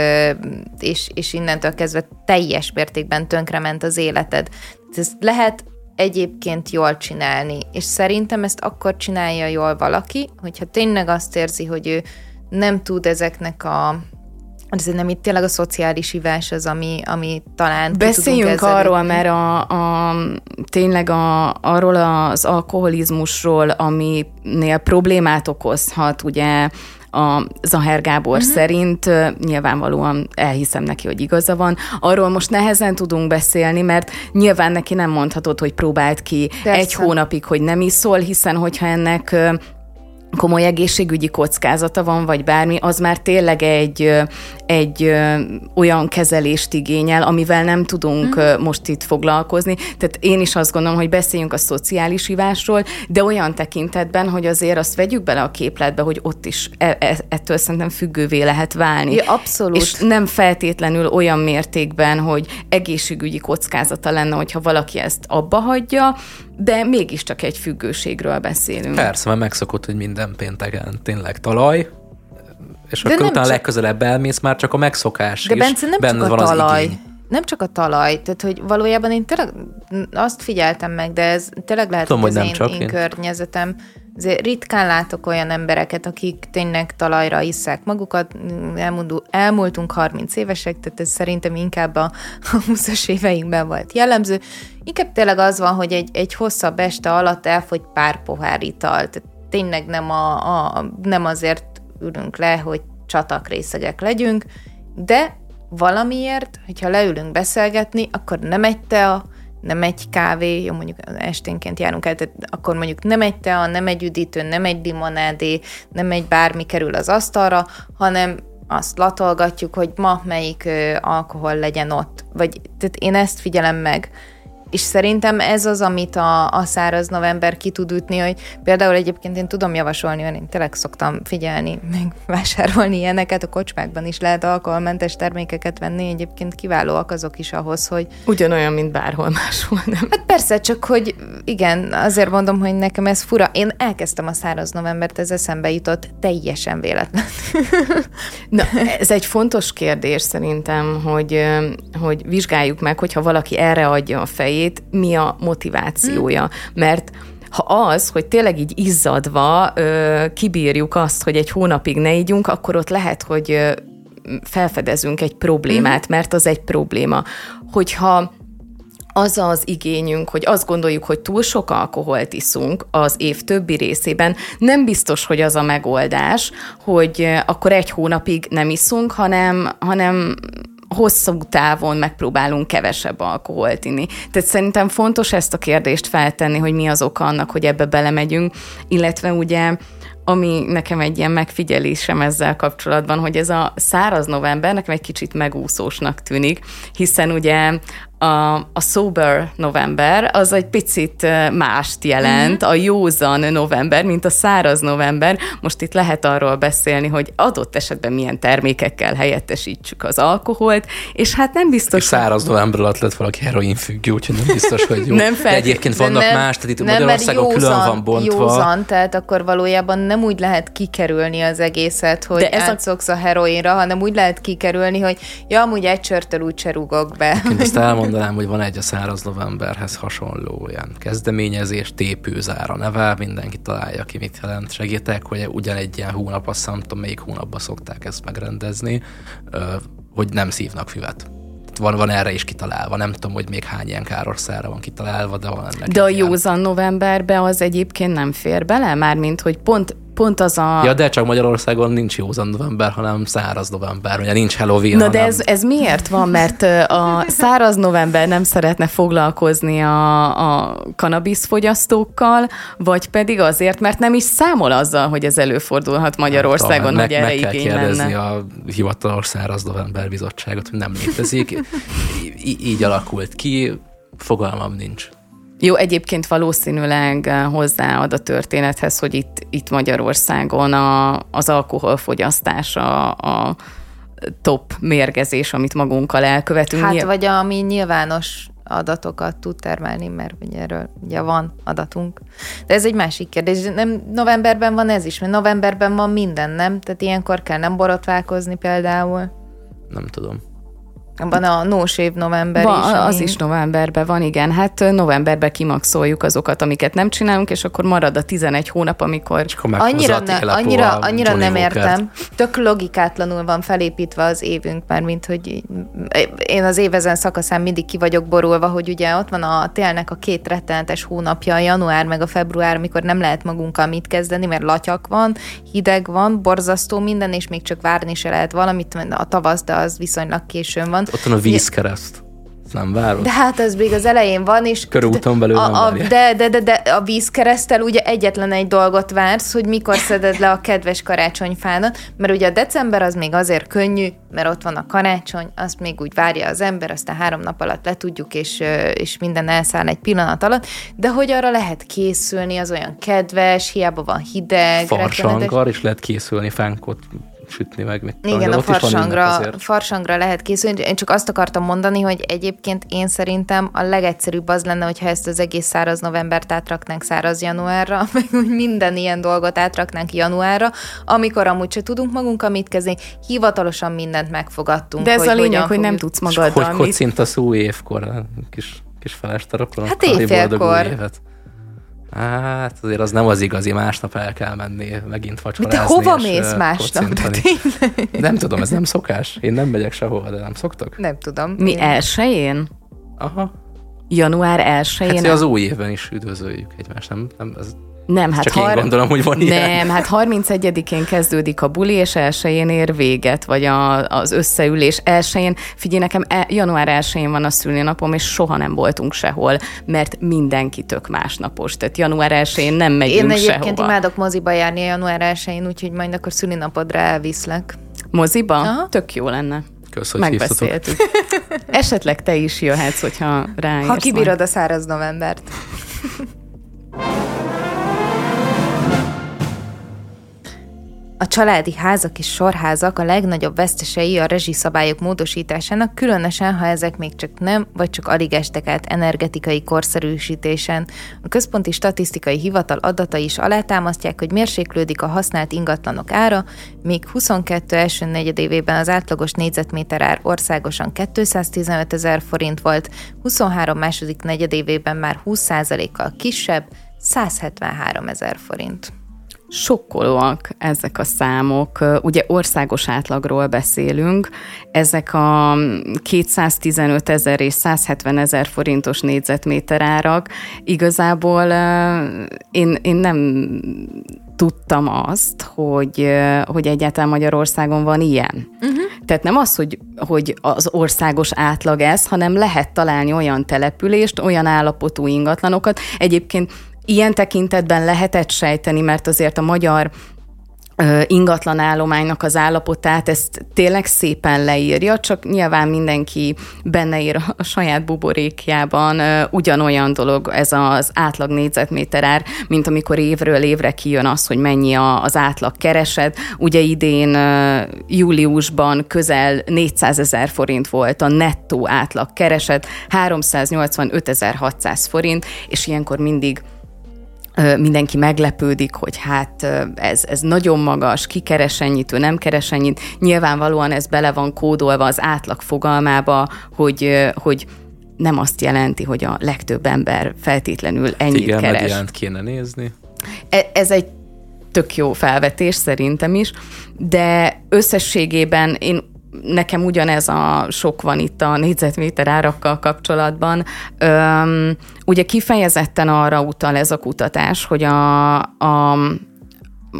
és, és innentől kezdve teljes mértékben tönkrement az életed. Ezt lehet egyébként jól csinálni, és szerintem ezt akkor csinálja jól valaki, hogyha tényleg azt érzi, hogy ő nem tud ezeknek a ez nem itt tényleg a szociális ivás az, ami, ami talán
Beszéljünk arról, mert a, a, tényleg a, arról az alkoholizmusról, aminél problémát okozhat, ugye a Zaher Gábor uh-huh. szerint nyilvánvalóan elhiszem neki, hogy igaza van. Arról most nehezen tudunk beszélni, mert nyilván neki nem mondhatod, hogy próbált ki Persze. egy hónapig, hogy nem iszol, hiszen hogyha ennek komoly egészségügyi kockázata van, vagy bármi, az már tényleg egy, egy olyan kezelést igényel, amivel nem tudunk mm. most itt foglalkozni. Tehát én is azt gondolom, hogy beszéljünk a szociális ivásról, de olyan tekintetben, hogy azért azt vegyük bele a képletbe, hogy ott is e- e- ettől szerintem függővé lehet válni.
Ja, abszolút.
És nem feltétlenül olyan mértékben, hogy egészségügyi kockázata lenne, hogyha valaki ezt abba hagyja, de mégiscsak egy függőségről beszélünk.
Persze, mert megszokott, hogy minden pénteken tényleg talaj, és de akkor utána csak... legközelebb elmész, már csak a megszokás
De Bence, nem Benne csak a talaj. Nem csak a talaj, tehát hogy valójában én tényleg azt figyeltem meg, de ez tényleg lehet, Tudom, hogy, hogy az én, én, én környezetem. Azért ritkán látok olyan embereket, akik tényleg talajra isszák magukat. elmúltunk 30 évesek, tehát ez szerintem inkább a, a 20-as éveinkben volt jellemző. Inkább tényleg az van, hogy egy, egy hosszabb este alatt elfogy pár pohár ital. Tehát tényleg nem, a, a, nem azért ülünk le, hogy csatak részegek legyünk, de valamiért, hogyha leülünk beszélgetni, akkor nem egy tea, nem egy kávé, jó mondjuk esténként járunk el, tehát akkor mondjuk nem egy tea, nem egy üdítő, nem egy limonádé, nem egy bármi kerül az asztalra, hanem azt latolgatjuk, hogy ma melyik alkohol legyen ott. Vagy tehát én ezt figyelem meg, és szerintem ez az, amit a, a száraz november ki tud ütni, hogy például egyébként én tudom javasolni, hogy én tényleg szoktam figyelni, meg vásárolni ilyeneket, a kocsmákban is lehet alkoholmentes termékeket venni, egyébként kiválóak azok is ahhoz, hogy...
Ugyanolyan, mint bárhol máshol, nem?
Hát persze, csak hogy igen, azért mondom, hogy nekem ez fura. Én elkezdtem a száraz novembert, ez eszembe jutott teljesen véletlen.
Na, ez egy fontos kérdés szerintem, hogy, hogy vizsgáljuk meg, hogyha valaki erre adja a fejét, fejét, mi a motivációja. Mm. Mert ha az, hogy tényleg így izzadva ö, kibírjuk azt, hogy egy hónapig ne ígyunk, akkor ott lehet, hogy ö, felfedezünk egy problémát, mm. mert az egy probléma. Hogyha az az igényünk, hogy azt gondoljuk, hogy túl sok alkoholt iszunk az év többi részében, nem biztos, hogy az a megoldás, hogy akkor egy hónapig nem iszunk, hanem, hanem hosszú távon megpróbálunk kevesebb alkoholt inni. Tehát szerintem fontos ezt a kérdést feltenni, hogy mi az oka annak, hogy ebbe belemegyünk, illetve ugye ami nekem egy ilyen megfigyelésem ezzel kapcsolatban, hogy ez a száraz november nekem egy kicsit megúszósnak tűnik, hiszen ugye a, a sober november az egy picit mást jelent, a józan november, mint a száraz november. Most itt lehet arról beszélni, hogy adott esetben milyen termékekkel helyettesítsük az alkoholt, és hát nem biztos... És
száraz november alatt lett valaki heroin függő, úgyhogy nem biztos, hogy jó.
nem fel...
De egyébként vannak nem, más, tehát itt nem, Magyarországon józan, külön van bontva.
Józan, tehát akkor valójában nem úgy lehet kikerülni az egészet, hogy De ez átszoksz a... a heroinra, hanem úgy lehet kikerülni, hogy ja, amúgy egy csörtől úgy se rúgok be.
Mondanám, hogy van egy a száraz novemberhez hasonló olyan kezdeményezés, tépőzára neve, mindenki találja ki, mit jelent. Segítek, hogy ugyan egy ilyen hónap, azt nem tudom, melyik hónapban szokták ezt megrendezni, hogy nem szívnak füvet van, van erre is kitalálva. Nem tudom, hogy még hány ilyen károrszára van kitalálva, de van ennek.
De a józan novemberbe az egyébként nem fér bele? Mármint, hogy pont pont az a...
Ja, de csak Magyarországon nincs józan november, hanem száraz november, ugye nincs Halloween,
Na
hanem...
de ez, ez miért van? Mert a száraz november nem szeretne foglalkozni a, a kanabiszfogyasztókkal, vagy pedig azért, mert nem is számol azzal, hogy ez előfordulhat Magyarországon, hát, hogy erre meg kell
kérdezni lenne. a hivatalos száraz november bizottságot, hogy nem létezik. Í- így alakult ki, fogalmam nincs.
Jó, egyébként valószínűleg eh, hozzáad a történethez, hogy itt, itt Magyarországon a, az alkoholfogyasztás a, a top mérgezés, amit magunkkal elkövetünk.
Hát vagy ami nyilvános adatokat tud termelni, mert ugye erről ugye van adatunk. De ez egy másik kérdés. Nem, novemberben van ez is, mert novemberben van minden, nem? Tehát ilyenkor kell nem borotválkozni például.
Nem tudom.
Van a nósév november
van,
is.
Ami... Az is novemberben van, igen. Hát novemberben kimaxoljuk azokat, amiket nem csinálunk, és akkor marad a 11 hónap, amikor...
Annyira, ne, annyira, annyira nem értem. Tök logikátlanul van felépítve az évünk, már mint hogy én az évezen szakaszán mindig ki vagyok borulva, hogy ugye ott van a télnek a két rettenetes hónapja, a január meg a február, amikor nem lehet magunkkal mit kezdeni, mert latyak van, hideg van, borzasztó minden, és még csak várni se lehet valamit, a tavasz, de az viszonylag későn van.
Ott van a vízkereszt. Nem várod?
De hát ez még az elején van, és...
Körúton belül
a, a, de, de, de, de a vízkeresztel ugye egyetlen egy dolgot vársz, hogy mikor szeded le a kedves karácsonyfának, mert ugye a december az még azért könnyű, mert ott van a karácsony, azt még úgy várja az ember, aztán három nap alatt letudjuk, és, és minden elszáll egy pillanat alatt, de hogy arra lehet készülni, az olyan kedves, hiába van hideg.
Farsanggal is lehet készülni fánkot sütni meg. Mit
Igen, a farsangra, farsangra lehet készülni. Én csak azt akartam mondani, hogy egyébként én szerintem a legegyszerűbb az lenne, hogyha ezt az egész száraz novembert átraknánk száraz januárra, meg úgy minden ilyen dolgot átraknánk januárra, amikor amúgy se tudunk magunk mit kezdeni, hivatalosan mindent megfogadtunk.
De ez hogy a lényeg, hogy nem tudsz magaddal
Hogy kocint az új évkor, kis, kis felestarokon.
Hát éjfélkor.
Hát azért az nem az igazi, másnap el kell menni megint vacsorázni.
De hova mész másnap? De
nem tudom, ez nem szokás. Én nem megyek sehova, de nem szoktak?
Nem tudom.
Mi én... elsőjén?
Aha.
Január elsőjén?
Hát az új évben is üdvözöljük egymást, nem? nem ez
nem, hát
Csak har- én gondolom, hogy van ilyen.
Nem, hát 31-én kezdődik a buli, és elsőjén ér véget, vagy a, az összeülés elsőjén. Figyelj, nekem e, január elsőjén van a szülinapom, és soha nem voltunk sehol, mert mindenki tök másnapos. Tehát január elsőjén nem megyünk
Én
egyébként
sehova. imádok moziba járni a január elsőjén, úgyhogy majd akkor szülinapodra elviszlek.
Moziba? Aha. Tök jó lenne.
Köszönöm,
Megbeszéltük. Esetleg te is jöhetsz, hogyha ráérsz.
Ha kibírod a száraz novembert. A családi házak és sorházak a legnagyobb vesztesei a rezsiszabályok módosításának, különösen, ha ezek még csak nem, vagy csak alig estek át energetikai korszerűsítésen. A Központi Statisztikai Hivatal adatai is alátámasztják, hogy mérséklődik a használt ingatlanok ára, míg 22 első negyedévében az átlagos négyzetméter ár országosan 215 ezer forint volt, 23 második negyedévében már 20%-kal kisebb, 173 ezer forint.
Sokkolóak ezek a számok. Ugye országos átlagról beszélünk. Ezek a 215 ezer és 170 ezer forintos négyzetméter árak. Igazából én, én nem tudtam azt, hogy, hogy egyáltalán Magyarországon van ilyen. Uh-huh. Tehát nem az, hogy, hogy az országos átlag ez, hanem lehet találni olyan települést, olyan állapotú ingatlanokat. Egyébként ilyen tekintetben lehetett sejteni, mert azért a magyar ingatlan állománynak az állapotát, ezt tényleg szépen leírja, csak nyilván mindenki benne ír a saját buborékjában ugyanolyan dolog ez az átlag négyzetméter ár, mint amikor évről évre kijön az, hogy mennyi az átlag keresed. Ugye idén júliusban közel 400 ezer forint volt a nettó átlag keresed, 385.600 forint, és ilyenkor mindig mindenki meglepődik, hogy hát ez, ez nagyon magas, ki keres ennyit, ő nem keres ennyit. Nyilvánvalóan ez bele van kódolva az átlag fogalmába, hogy, hogy nem azt jelenti, hogy a legtöbb ember feltétlenül ennyit
Igen,
keres.
Igen, kéne nézni.
E, ez egy tök jó felvetés szerintem is, de összességében én nekem ugyanez a sok van itt a négyzetméter árakkal kapcsolatban. Öm, ugye kifejezetten arra utal ez a kutatás, hogy a, a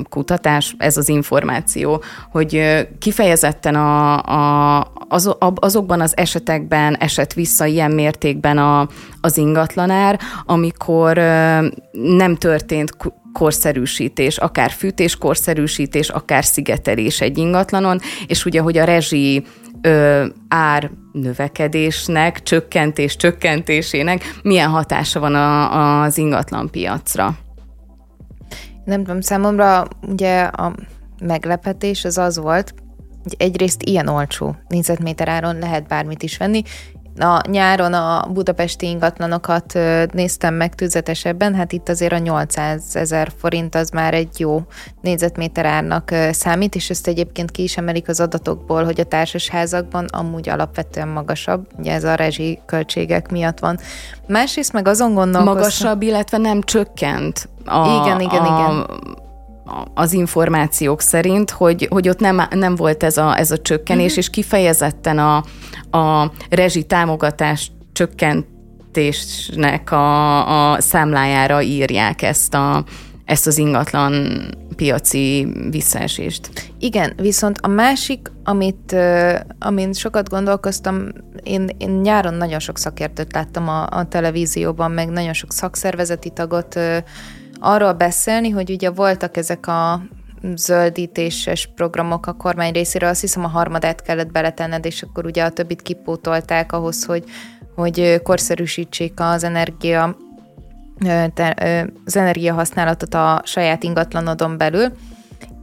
kutatás, ez az információ, hogy kifejezetten a, a, az, azokban az esetekben esett vissza ilyen mértékben a, az ingatlanár, amikor nem történt korszerűsítés, akár fűtéskorszerűsítés, akár szigetelés egy ingatlanon, és ugye, hogy a rezsi ö, ár növekedésnek, csökkentés csökkentésének milyen hatása van a, az ingatlan piacra.
Nem tudom, számomra ugye a meglepetés az az volt, hogy egyrészt ilyen olcsó négyzetméter áron lehet bármit is venni, a nyáron a budapesti ingatlanokat néztem meg tüzetesebben, hát itt azért a 800 ezer forint az már egy jó négyzetméter árnak számít, és ezt egyébként ki is emelik az adatokból, hogy a társasházakban amúgy alapvetően magasabb, ugye ez a rezsi költségek miatt van. Másrészt meg azon gondolkoztam...
Magasabb, illetve nem csökkent.
A, igen, igen, a, igen
az információk szerint, hogy, hogy ott nem, nem volt ez a, ez a csökkenés, uh-huh. és kifejezetten a, a rezsi támogatás csökkentésnek a, a számlájára írják ezt a ezt az ingatlan piaci visszaesést.
Igen, viszont a másik, amit, amin sokat gondolkoztam, én, én nyáron nagyon sok szakértőt láttam a, a televízióban, meg nagyon sok szakszervezeti tagot arról beszélni, hogy ugye voltak ezek a zöldítéses programok a kormány részéről, azt hiszem a harmadát kellett beletenned, és akkor ugye a többit kipótolták ahhoz, hogy, hogy korszerűsítsék az energia az energiahasználatot a saját ingatlanodon belül,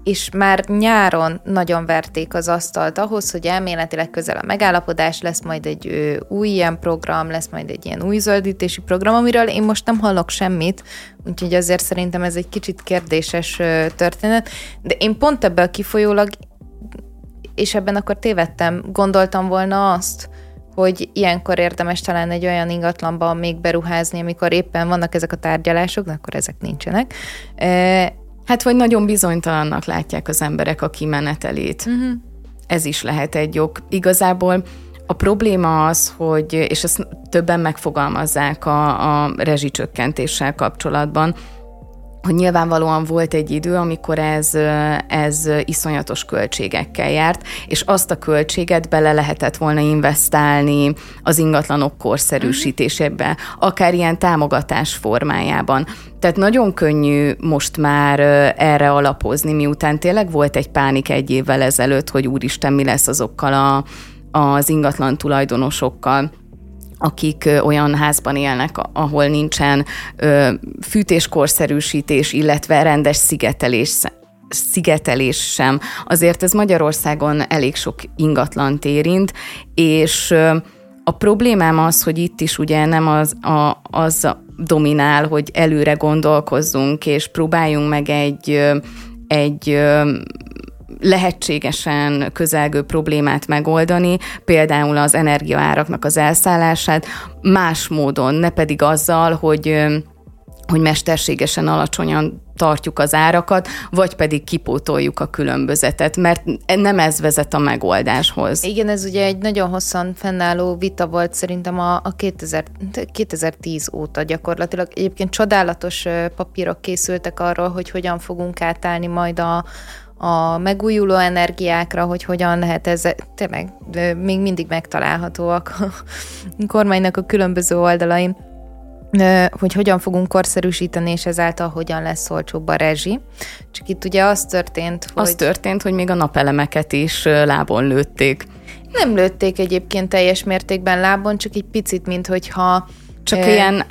és már nyáron nagyon verték az asztalt ahhoz, hogy elméletileg közel a megállapodás, lesz majd egy ö, új ilyen program, lesz majd egy ilyen új zöldítési program, amiről én most nem hallok semmit, úgyhogy azért szerintem ez egy kicsit kérdéses ö, történet, de én pont ebből kifolyólag, és ebben akkor tévedtem, gondoltam volna azt, hogy ilyenkor érdemes talán egy olyan ingatlanba még beruházni, amikor éppen vannak ezek a tárgyalások, de akkor ezek nincsenek.
Hát vagy nagyon bizonytalannak látják az emberek a kimenetelét. Uh-huh. Ez is lehet egy ok. Igazából a probléma az, hogy, és ezt többen megfogalmazzák a, a rezsicsökkentéssel kapcsolatban, hogy nyilvánvalóan volt egy idő, amikor ez, ez iszonyatos költségekkel járt, és azt a költséget bele lehetett volna investálni az ingatlanok korszerűsítésébe, akár ilyen támogatás formájában. Tehát nagyon könnyű most már erre alapozni, miután tényleg volt egy pánik egy évvel ezelőtt, hogy úristen, mi lesz azokkal a, az ingatlan tulajdonosokkal, akik olyan házban élnek, ahol nincsen fűtéskorszerűsítés, illetve rendes szigetelés szigetelés sem. Azért ez Magyarországon elég sok ingatlant érint, és a problémám az, hogy itt is ugye nem az, a, az dominál, hogy előre gondolkozzunk, és próbáljunk meg egy, egy lehetségesen közelgő problémát megoldani, például az energiaáraknak az elszállását, más módon, ne pedig azzal, hogy hogy mesterségesen alacsonyan tartjuk az árakat, vagy pedig kipótoljuk a különbözetet, mert nem ez vezet a megoldáshoz.
Igen, ez ugye egy nagyon hosszan fennálló vita volt szerintem a, a 2000, 2010 óta gyakorlatilag. Egyébként csodálatos papírok készültek arról, hogy hogyan fogunk átállni majd a, a megújuló energiákra, hogy hogyan lehet ez, tényleg még mindig megtalálhatóak a kormánynak a különböző oldalain hogy hogyan fogunk korszerűsíteni, és ezáltal hogyan lesz olcsóbb a rezsi. Csak itt ugye az történt,
hogy... Az történt, hogy még a napelemeket is lábon lőtték.
Nem lőtték egyébként teljes mértékben lábon, csak egy picit, mint hogyha
csak e, ilyen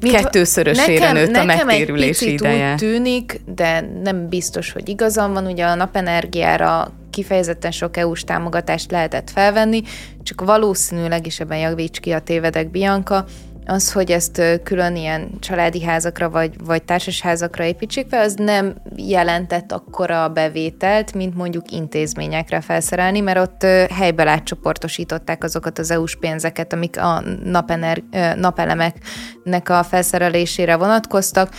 mint kettőszörösére nekem, nőtt a megtérülés
egy
ideje.
úgy tűnik, de nem biztos, hogy igazam van, ugye a napenergiára kifejezetten sok EU-s támogatást lehetett felvenni, csak valószínűleg, és ebben javíts ki a tévedek Bianca, az, hogy ezt külön ilyen családi házakra vagy, vagy társasházakra építsék fel, az nem jelentett akkora bevételt, mint mondjuk intézményekre felszerelni, mert ott helyben átcsoportosították azokat az EU-s pénzeket, amik a napener, napelemeknek a felszerelésére vonatkoztak.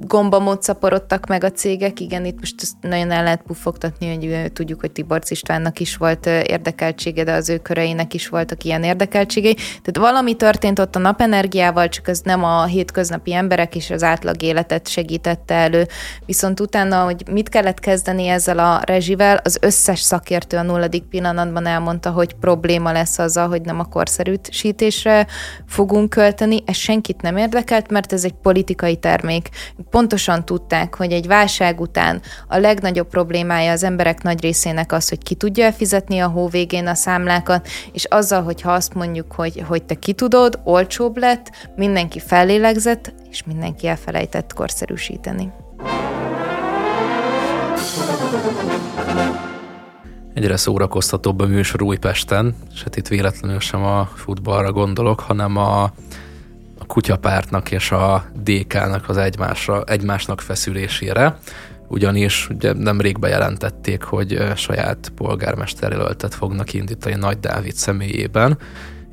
Gombamód szaporodtak meg a cégek, igen, itt most nagyon el lehet puffogtatni, hogy tudjuk, hogy Tiborc Istvánnak is volt érdekeltsége, de az ő köreinek is voltak ilyen érdekeltségei. Tehát valami történt ott a napenergiával, csak ez nem a hétköznapi emberek és az átlag életet segítette elő. Viszont utána, hogy mit kellett kezdeni ezzel a rezsivel, az összes szakértő a nulladik pillanatban elmondta, hogy probléma lesz azzal, hogy nem a korszerűsítésre fogunk költeni. Ez senkit nem érdekelt, mert ez egy politikai termék. Pontosan tudták, hogy egy válság után a legnagyobb problémája az emberek nagy részének az, hogy ki tudja fizetni a hó végén a számlákat, és azzal, hogyha azt mondjuk, hogy, hogy te ki tudod, olcsóbb lett, mindenki fellélegzett, és mindenki elfelejtett korszerűsíteni.
Egyre szórakoztatóbb a műsor Újpesten, és hát itt véletlenül sem a futballra gondolok, hanem a, kutyapártnak és a DK-nak az egymásra, egymásnak feszülésére ugyanis ugye nemrég bejelentették, hogy saját polgármesterjelöltet fognak indítani Nagy Dávid személyében,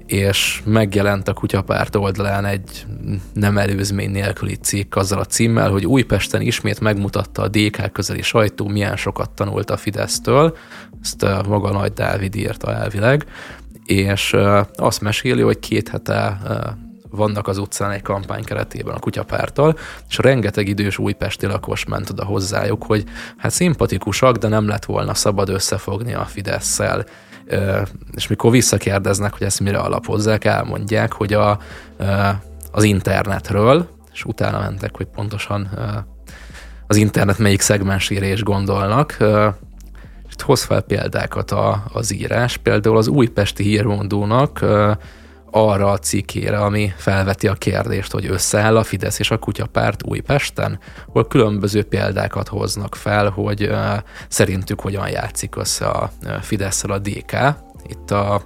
és megjelent a kutyapárt oldalán egy nem előzmény nélküli cikk azzal a címmel, hogy Újpesten ismét megmutatta a DK közeli sajtó, milyen sokat tanult a Fidesztől, ezt maga Nagy Dávid írta elvileg, és azt meséli, hogy két hete vannak az utcán egy kampány keretében a kutyapártól, és rengeteg idős újpesti lakos ment oda hozzájuk, hogy hát szimpatikusak, de nem lett volna szabad összefogni a Fidesz-szel. És mikor visszakérdeznek, hogy ezt mire alapozzák, elmondják, hogy a, az internetről, és utána mentek, hogy pontosan az internet melyik szegmensére is gondolnak, itt hoz fel példákat a, az írás, például az újpesti hírmondónak arra a cikkére, ami felveti a kérdést, hogy összeáll a Fidesz és a kutyapárt Újpesten, hol különböző példákat hoznak fel, hogy uh, szerintük hogyan játszik össze a fidesz a DK. Itt a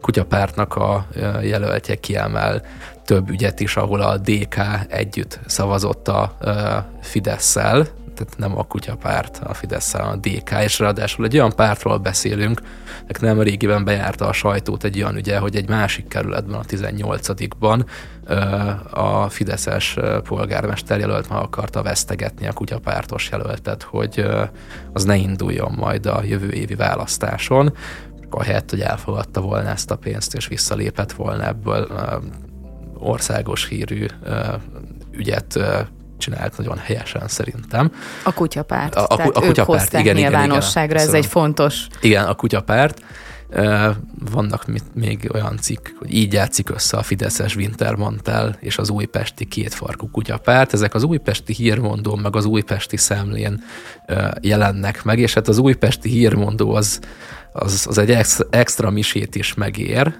kutyapártnak a jelöltje kiemel több ügyet is, ahol a DK együtt szavazott a Fidesz-szel, tehát nem a kutyapárt, a Fidesz, a DK, és ráadásul egy olyan pártról beszélünk, nek nem régiben bejárta a sajtót egy olyan ügye, hogy egy másik kerületben, a 18-ban a Fideszes polgármester jelölt meg akarta vesztegetni a kutyapártos jelöltet, hogy az ne induljon majd a jövő évi választáson, ahelyett, hogy elfogadta volna ezt a pénzt, és visszalépett volna ebből országos hírű ügyet csinált nagyon helyesen szerintem.
A kutyapárt. A, a, a, kutyapárt, igen, nyilvánosságra, igen, igen, ez egy fontos.
Igen, a kutyapárt. Vannak még olyan cikk, hogy így játszik össze a Fideszes Wintermantel és az újpesti kétfarkú kutyapárt. Ezek az újpesti hírmondó, meg az újpesti szemlén jelennek meg, és hát az újpesti hírmondó az, az, az egy extra, extra misét is megér.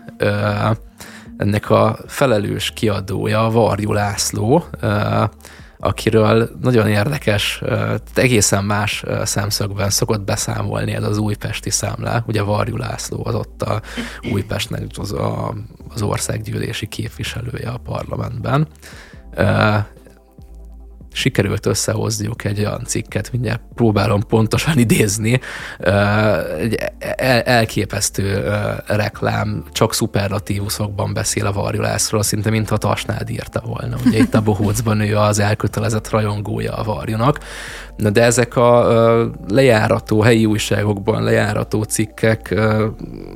Ennek a felelős kiadója Varjú László, akiről nagyon érdekes, egészen más szemszögben szokott beszámolni ez az újpesti számlá. Ugye Varjú László az ott a Újpestnek az, a, az országgyűlési képviselője a parlamentben sikerült összehozniuk egy olyan cikket, mindjárt próbálom pontosan idézni, egy elképesztő reklám, csak szuperlatívuszokban beszél a Varjulászról, szinte mintha Tasnád írta volna. Ugye itt a Bohócban ő az elkötelezett rajongója a Varjunak. Na de ezek a lejárató, helyi újságokban lejárató cikkek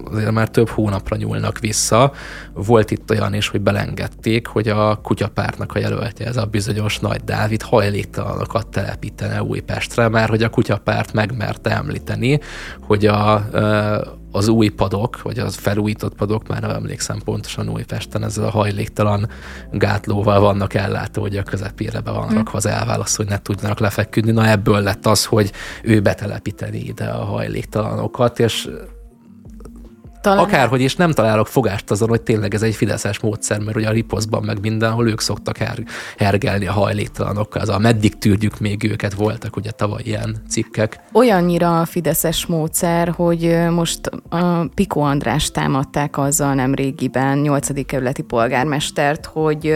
azért már több hónapra nyúlnak vissza. Volt itt olyan is, hogy belengedték, hogy a kutyapártnak a jelöltje, ez a bizonyos Nagy Dávid hajléktalanokat telepítene Újpestre, mert hogy a kutyapárt megmerte említeni, hogy a, az új padok, vagy az felújított padok, már nem emlékszem pontosan Újpesten, ezzel a hajléktalan gátlóval vannak ellátó, hogy a közepére be van rakva az elválasz, hogy ne tudjanak lefeküdni. Na ebből lett az, hogy ő betelepíteni ide a hajléktalanokat, és talán... Akárhogy is nem találok fogást azon, hogy tényleg ez egy fideszes módszer, mert ugye a riposzban meg mindenhol ők szoktak her- hergelni a hajléktalanokkal, az a meddig tűrjük még őket, voltak ugye tavaly ilyen cikkek.
Olyannyira fideszes módszer, hogy most a Piko András támadták azzal nem régiben, 8. kerületi polgármestert, hogy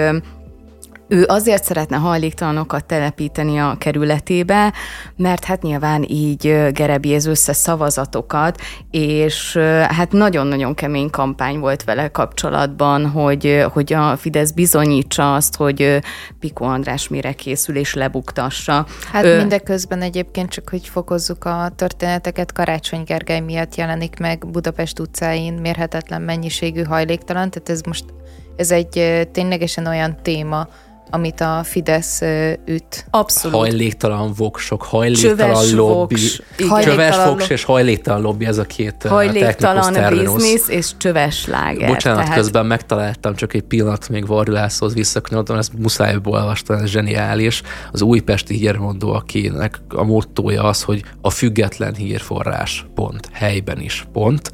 ő azért szeretne hajléktalanokat telepíteni a kerületébe, mert hát nyilván így gerebjéz össze szavazatokat, és hát nagyon-nagyon kemény kampány volt vele kapcsolatban, hogy, hogy a Fidesz bizonyítsa azt, hogy Piko András mire készül és lebuktassa.
Hát Ö... mindeközben egyébként csak, hogy fokozzuk a történeteket, Karácsony Gergely miatt jelenik meg Budapest utcáin mérhetetlen mennyiségű hajléktalan, tehát ez most ez egy ténylegesen olyan téma, amit a Fidesz üt.
Abszolút.
Hajléktalan voksok, hajléktalan Csöves lobby. Voks, csöves voks és hajléktalan lobby, ez a két
Hajléktalan biznisz és csöves láger.
Bocsánat, tehát... közben megtaláltam, csak egy pillanat még Varjulászhoz visszakanyarodom, ezt muszáj olvastam, ez zseniális. Az újpesti hírmondó, akinek a mottója az, hogy a független hírforrás, pont, helyben is, pont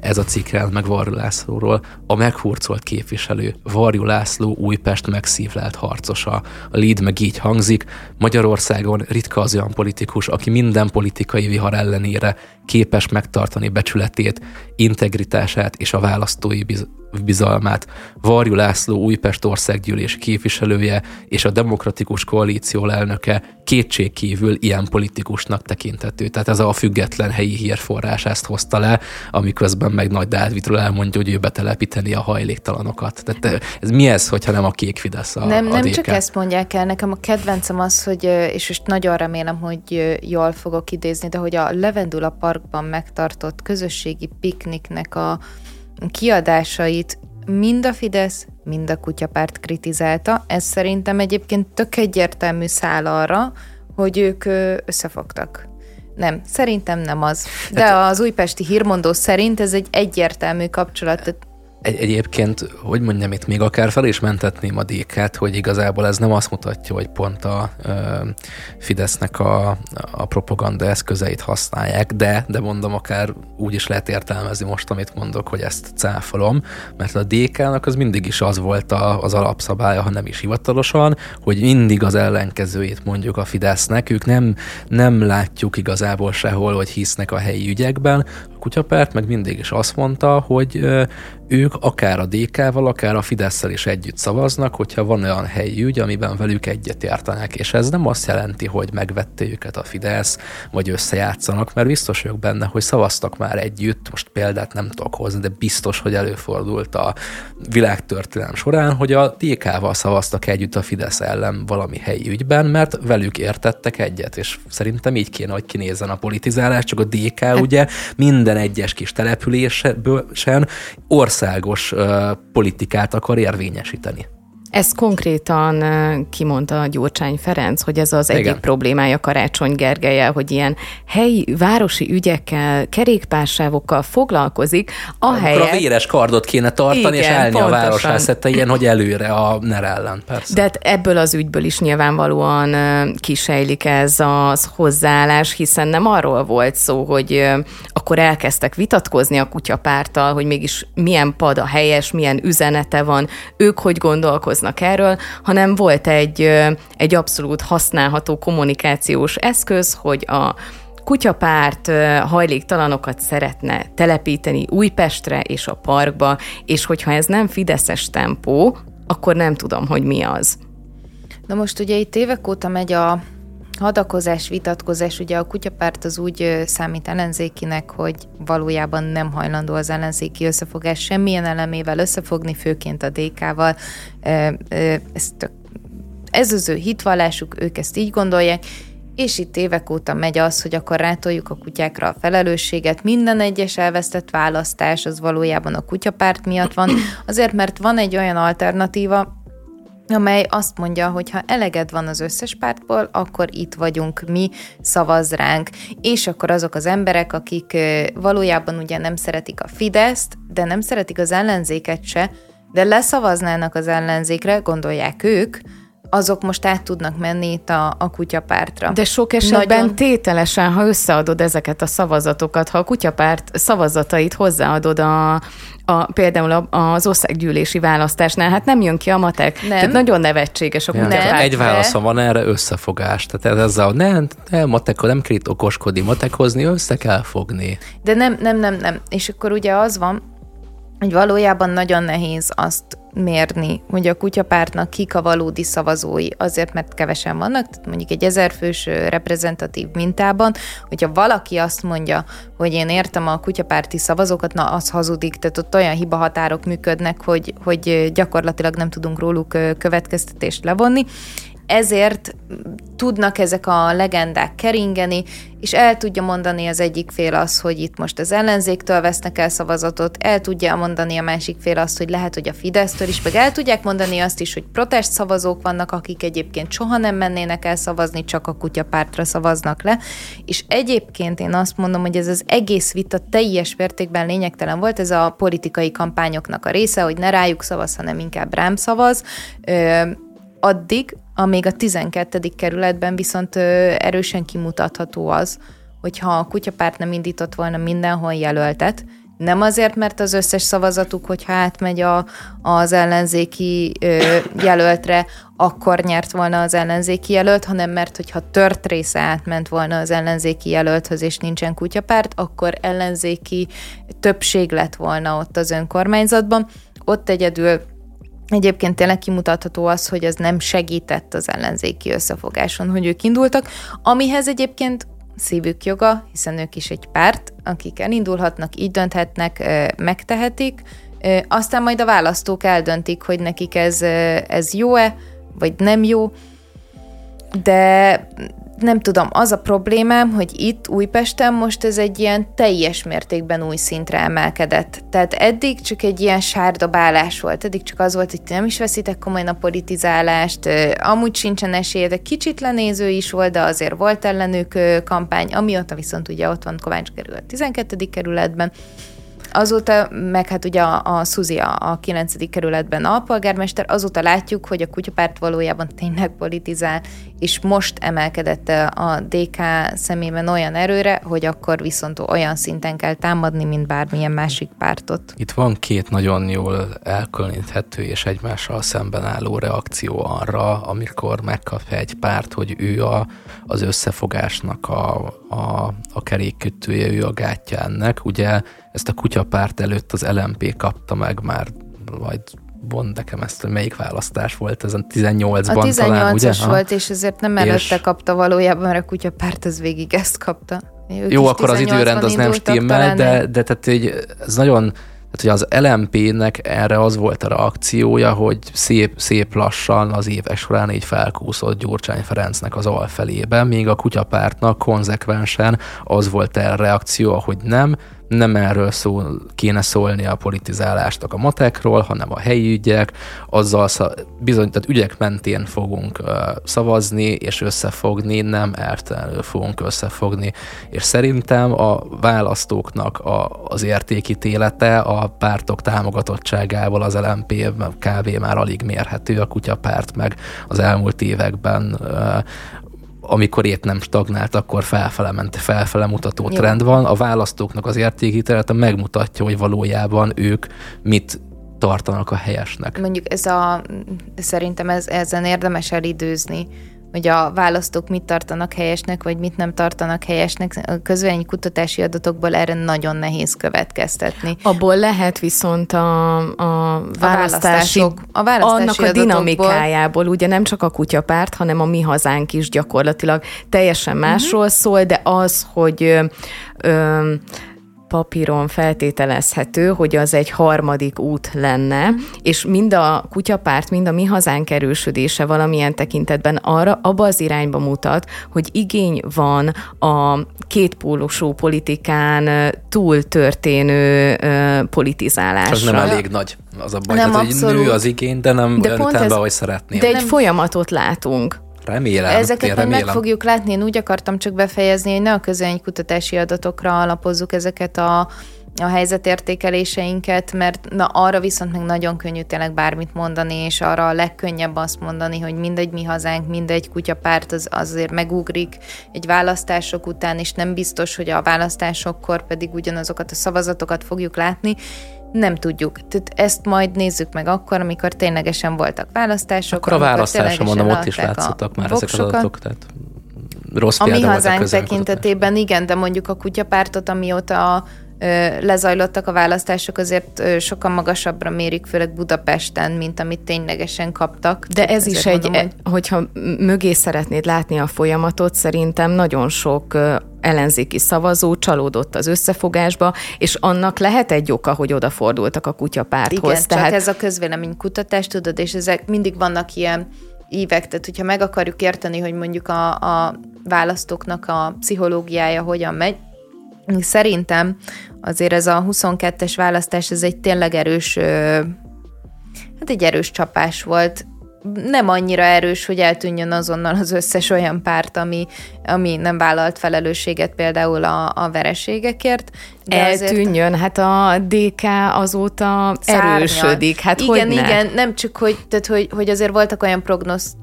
ez a cikk meg Varjú Lászlóról, a meghurcolt képviselő, Varjú László Újpest megszívlelt harcosa. A lead meg így hangzik, Magyarországon ritka az olyan politikus, aki minden politikai vihar ellenére képes megtartani becsületét, integritását és a választói biz- bizalmát. Varjú László Újpest országgyűlés képviselője és a Demokratikus Koalíció elnöke kétségkívül ilyen politikusnak tekintető. Tehát ez a független helyi hírforrás ezt hozta le, amiközben meg Nagy Dávidról elmondja, hogy ő betelepíteni a hajléktalanokat. Tehát ez mi ez, hogyha nem a kék Fidesz a
Nem,
a
nem csak ezt mondják el, nekem a kedvencem az, hogy, és most nagyon remélem, hogy jól fogok idézni, de hogy a Levendula Parkban megtartott közösségi pikniknek a kiadásait mind a Fidesz, mind a kutyapárt kritizálta. Ez szerintem egyébként tök egyértelmű szál arra, hogy ők összefogtak. Nem, szerintem nem az. De hát, az újpesti hírmondó szerint ez egy egyértelmű kapcsolat.
Egy, egyébként, hogy mondjam, itt még akár fel is mentetném a dékát, hogy igazából ez nem azt mutatja, hogy pont a ö, Fidesznek a, a propaganda eszközeit használják, de, de mondom, akár úgy is lehet értelmezni most, amit mondok, hogy ezt cáfolom, mert a DK-nak az mindig is az volt a, az alapszabálya, ha nem is hivatalosan, hogy mindig az ellenkezőjét mondjuk a Fidesznek, ők nem, nem látjuk igazából sehol, hogy hisznek a helyi ügyekben, kutyapárt meg mindig is azt mondta, hogy ők akár a DK-val, akár a fidesz is együtt szavaznak, hogyha van olyan helyi ügy, amiben velük egyet értenek. És ez nem azt jelenti, hogy megvette őket a Fidesz, vagy összejátszanak, mert biztos vagyok benne, hogy szavaztak már együtt, most példát nem tudok hozni, de biztos, hogy előfordult a világtörténelem során, hogy a DK-val szavaztak együtt a Fidesz ellen valami helyi ügyben, mert velük értettek egyet, és szerintem így kéne, hogy kinézzen a politizálás, csak a DK ugye minden egyes kis településen ország országos politikát akar érvényesíteni.
Ez konkrétan kimondta Gyurcsány Ferenc, hogy ez az Igen. egyik problémája Karácsony Gergelye, hogy ilyen helyi, városi ügyekkel, kerékpársávokkal foglalkozik, ahelyett...
Akkor a véres kardot kéne tartani, Igen, és állni pontosan. a városhászete ilyen, hogy előre a NER ellen, persze.
De hát ebből az ügyből is nyilvánvalóan kisejlik ez az hozzáállás, hiszen nem arról volt szó, hogy akkor elkezdtek vitatkozni a kutyapárttal, hogy mégis milyen pad a helyes, milyen üzenete van, ők hogy gondolkoznak, nyilatkoznak erről, hanem volt egy, egy abszolút használható kommunikációs eszköz, hogy a kutyapárt hajléktalanokat szeretne telepíteni Újpestre és a parkba, és hogyha ez nem fideszes tempó, akkor nem tudom, hogy mi az.
Na most ugye itt évek óta megy a hadakozás, vitatkozás, ugye a kutyapárt az úgy számít ellenzékinek, hogy valójában nem hajlandó az ellenzéki összefogás semmilyen elemével összefogni, főként a DK-val. Ez, tök, ez az ő hitvallásuk, ők ezt így gondolják, és itt évek óta megy az, hogy akkor rátoljuk a kutyákra a felelősséget. Minden egyes elvesztett választás az valójában a kutyapárt miatt van, azért mert van egy olyan alternatíva, amely azt mondja, hogy ha eleged van az összes pártból, akkor itt vagyunk mi, szavaz ránk. És akkor azok az emberek, akik valójában ugye nem szeretik a Fideszt, de nem szeretik az ellenzéket se, de leszavaznának az ellenzékre, gondolják ők, azok most át tudnak menni itt a, a kutyapártra.
De sok esetben Nagyon... tételesen, ha összeadod ezeket a szavazatokat, ha a kutyapárt szavazatait hozzáadod a, a, például az országgyűlési választásnál, hát nem jön ki a matek. Nem. Tehát nagyon nevetséges a kutyapárt.
Ja, egy válaszom van erre összefogás. Tehát ez a nem, nem, matek, nem kell itt okoskodni, matek hozni, össze kell fogni.
De nem, nem, nem, nem. És akkor ugye az van, hogy valójában nagyon nehéz azt mérni, hogy a kutyapártnak kik a valódi szavazói, azért, mert kevesen vannak, tehát mondjuk egy ezerfős reprezentatív mintában, hogyha valaki azt mondja, hogy én értem a kutyapárti szavazókat, na az hazudik, tehát ott olyan hibahatárok működnek, hogy, hogy gyakorlatilag nem tudunk róluk következtetést levonni, ezért tudnak ezek a legendák keringeni, és el tudja mondani az egyik fél az, hogy itt most az ellenzéktől vesznek el szavazatot, el tudja mondani a másik fél azt, hogy lehet, hogy a Fidesztől is, meg el tudják mondani azt is, hogy protest szavazók vannak, akik egyébként soha nem mennének el szavazni, csak a kutyapártra szavaznak le, és egyébként én azt mondom, hogy ez az egész vita teljes mértékben lényegtelen volt, ez a politikai kampányoknak a része, hogy ne rájuk szavaz, hanem inkább rám szavaz, addig, amíg a 12. kerületben viszont erősen kimutatható az, hogyha a kutyapárt nem indított volna mindenhol jelöltet, nem azért, mert az összes szavazatuk, hogyha átmegy a, az ellenzéki ö, jelöltre, akkor nyert volna az ellenzéki jelölt, hanem mert hogyha tört része átment volna az ellenzéki jelölthöz, és nincsen kutyapárt, akkor ellenzéki többség lett volna ott az önkormányzatban. Ott egyedül Egyébként tényleg kimutatható az, hogy ez nem segített az ellenzéki összefogáson, hogy ők indultak, amihez egyébként szívük joga, hiszen ők is egy párt, akik elindulhatnak, így dönthetnek, megtehetik, aztán majd a választók eldöntik, hogy nekik ez, ez jó-e, vagy nem jó, de nem tudom, az a problémám, hogy itt Újpesten most ez egy ilyen teljes mértékben új szintre emelkedett. Tehát eddig csak egy ilyen sárdobálás volt, eddig csak az volt, hogy nem is veszitek komolyan a politizálást, amúgy sincsen esélye, de kicsit lenéző is volt, de azért volt ellenük kampány, amióta viszont ugye ott van Kovács kerül a 12. kerületben, Azóta, meg hát ugye a, a Szuzi a, a 9. kerületben alpolgármester, azóta látjuk, hogy a kutyapárt valójában tényleg politizál, és most emelkedett a DK szemében olyan erőre, hogy akkor viszont olyan szinten kell támadni, mint bármilyen másik pártot.
Itt van két nagyon jól elkülöníthető és egymással szemben álló reakció arra, amikor megkapja egy párt, hogy ő a, az összefogásnak a, a, a kerékkötője, ő a gátja ennek. Ugye ezt a kutyapárt előtt az LMP kapta meg már vagy von nekem ezt, hogy melyik választás volt, ezen 18-ban a 18 talán, ugye?
volt, és ezért nem előtte és... kapta valójában, mert a kutyapárt az végig ezt kapta.
Ők Jó, akkor az időrend az nem stimmel, de, de tehát, hogy ez nagyon, tehát, hogy az LMP-nek erre az volt a reakciója, hogy szép, szép lassan az évek során így felkúszott Gyurcsány Ferencnek az alfelébe, míg a kutyapártnak konzekvensen az volt a reakció, hogy nem, nem erről szól, kéne szólni a politizálásnak a matekról, hanem a helyi ügyek, azzal bizony, tehát ügyek mentén fogunk szavazni és összefogni, nem eltelenül fogunk összefogni. És szerintem a választóknak a, az értékítélete a pártok támogatottságával az LMP kb. már alig mérhető, a kutyapárt meg az elmúlt években amikor épp nem stagnált, akkor felfele ment, felfele mutató Jó. trend van. A választóknak az értékítélete megmutatja, hogy valójában ők mit tartanak a helyesnek.
Mondjuk ez a, szerintem ez, ezen érdemes elidőzni, hogy a választók mit tartanak helyesnek, vagy mit nem tartanak helyesnek. A közvélemény kutatási adatokból erre nagyon nehéz következtetni.
Abból lehet viszont a, a választási, a, a választási annak a dinamikájából, ugye nem csak a kutyapárt, hanem a mi hazánk is gyakorlatilag teljesen másról uh-huh. szól, de az, hogy ö, ö, papíron feltételezhető, hogy az egy harmadik út lenne, és mind a kutyapárt, mind a mi hazánk erősödése valamilyen tekintetben arra, abba az irányba mutat, hogy igény van a kétpólusú politikán túl történő politizálásra.
Ez nem elég nagy az a baj, nem tehát, hogy nő az igény, de nem de olyan pont ez, ahogy szeretném.
De egy
nem.
folyamatot látunk.
Remélem.
Ezeket
remélem.
meg fogjuk látni. Én úgy akartam csak befejezni, hogy ne a kutatási adatokra alapozzuk ezeket a a helyzetértékeléseinket, mert na arra viszont meg nagyon könnyű tényleg bármit mondani, és arra a legkönnyebb azt mondani, hogy mindegy mi hazánk, mindegy kutyapárt az azért megugrik egy választások után, és nem biztos, hogy a választásokkor pedig ugyanazokat a szavazatokat fogjuk látni, nem tudjuk. Tehát ezt majd nézzük meg akkor, amikor ténylegesen voltak választások.
Akkor a választáson mondom, ott is látszottak már ezek az adatok, tehát rossz A mi hazánk
tekintetében igen, de mondjuk a kutyapártot, amióta lezajlottak a választások, azért sokkal magasabbra mérik, főleg Budapesten, mint amit ténylegesen kaptak.
De ez is egy, mondom, hogy... hogyha mögé szeretnéd látni a folyamatot, szerintem nagyon sok ellenzéki szavazó csalódott az összefogásba, és annak lehet egy oka, hogy odafordultak a kutyapárthoz.
Igen, Tehát... csak ez a közvéleménykutatás, tudod, és ezek mindig vannak ilyen ívek, tehát hogyha meg akarjuk érteni, hogy mondjuk a, a választóknak a pszichológiája hogyan megy, Szerintem azért ez a 22-es választás, ez egy tényleg erős, hát egy erős csapás volt. Nem annyira erős, hogy eltűnjön azonnal az összes olyan párt, ami, ami nem vállalt felelősséget például a, a vereségekért.
De Eltűnjön, azért... hát a DK azóta Szárnyal. erősödik. Hát
igen,
hogy
ne? igen, nem csak, hogy, tehát, hogy, hogy azért voltak olyan prognosz,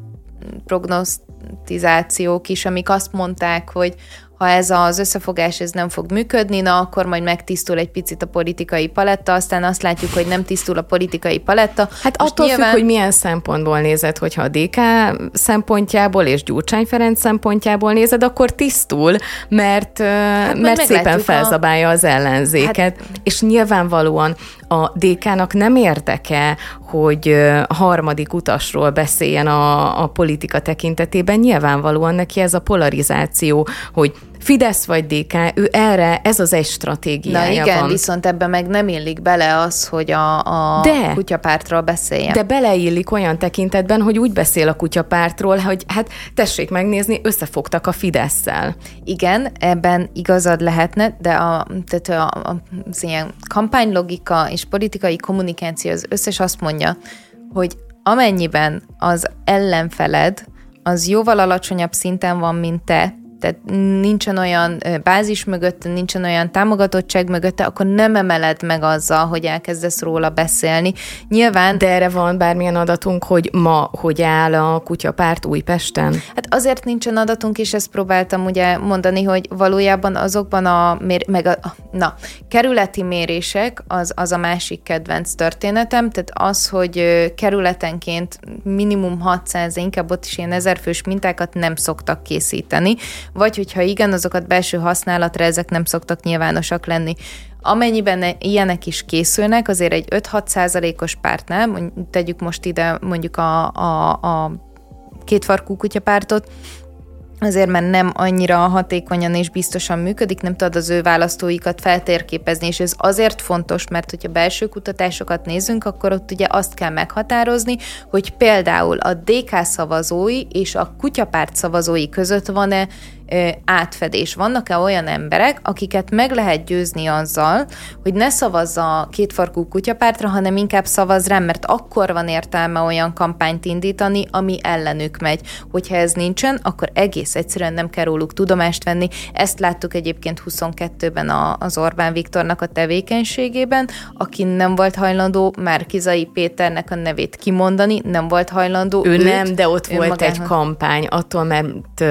prognosztizációk is, amik azt mondták, hogy ha ez az összefogás ez nem fog működni, na akkor majd megtisztul egy picit a politikai paletta, aztán azt látjuk, hogy nem tisztul a politikai paletta.
Hát Most attól nyilván... függ, hogy milyen szempontból nézed, hogyha a DK szempontjából és Gyurcsány Ferenc szempontjából nézed, akkor tisztul, mert, hát mert szépen felzabálja a... az ellenzéket. Hát... És nyilvánvalóan a DK-nak nem érdeke, hogy harmadik utasról beszéljen a, a politika tekintetében. Nyilvánvalóan neki ez a polarizáció, hogy Fidesz vagy DK, ő erre, ez az egy stratégiája
Na igen,
van.
viszont ebbe meg nem illik bele az, hogy a, a de, kutyapártról beszéljen.
De beleillik olyan tekintetben, hogy úgy beszél a kutyapártról, hogy hát tessék megnézni, összefogtak a Fidesz-szel.
Igen, ebben igazad lehetne, de a, tehát a, az ilyen kampánylogika és politikai kommunikáció az összes azt mondja, hogy amennyiben az ellenfeled az jóval alacsonyabb szinten van, mint te, tehát nincsen olyan bázis mögötte, nincsen olyan támogatottság mögötte, akkor nem emeled meg azzal, hogy elkezdesz róla beszélni. Nyilván...
De erre van bármilyen adatunk, hogy ma hogy áll a kutyapárt Újpesten?
Hát azért nincsen adatunk, és ezt próbáltam ugye mondani, hogy valójában azokban a, mér, meg a, na, kerületi mérések az, az a másik kedvenc történetem, tehát az, hogy kerületenként minimum 600, inkább ott is ilyen ezerfős mintákat nem szoktak készíteni, vagy hogyha igen, azokat belső használatra ezek nem szoktak nyilvánosak lenni. Amennyiben ilyenek is készülnek, azért egy 5-6 százalékos pártnál, tegyük most ide mondjuk a, a, a kétfarkú kutyapártot, azért mert nem annyira hatékonyan és biztosan működik, nem tudod az ő választóikat feltérképezni, és ez azért fontos, mert hogyha belső kutatásokat nézünk, akkor ott ugye azt kell meghatározni, hogy például a DK szavazói és a kutyapárt szavazói között van-e átfedés. Vannak-e olyan emberek, akiket meg lehet győzni azzal, hogy ne szavazza a kétfarkú kutyapártra, hanem inkább szavaz rám, mert akkor van értelme olyan kampányt indítani, ami ellenük megy. Hogyha ez nincsen, akkor egész egyszerűen nem kell róluk tudomást venni. Ezt láttuk egyébként 22-ben az Orbán Viktornak a tevékenységében, aki nem volt hajlandó Márkizai Péternek a nevét kimondani, nem volt hajlandó.
Ő őt, nem, de ott volt magához. egy kampány, attól, mert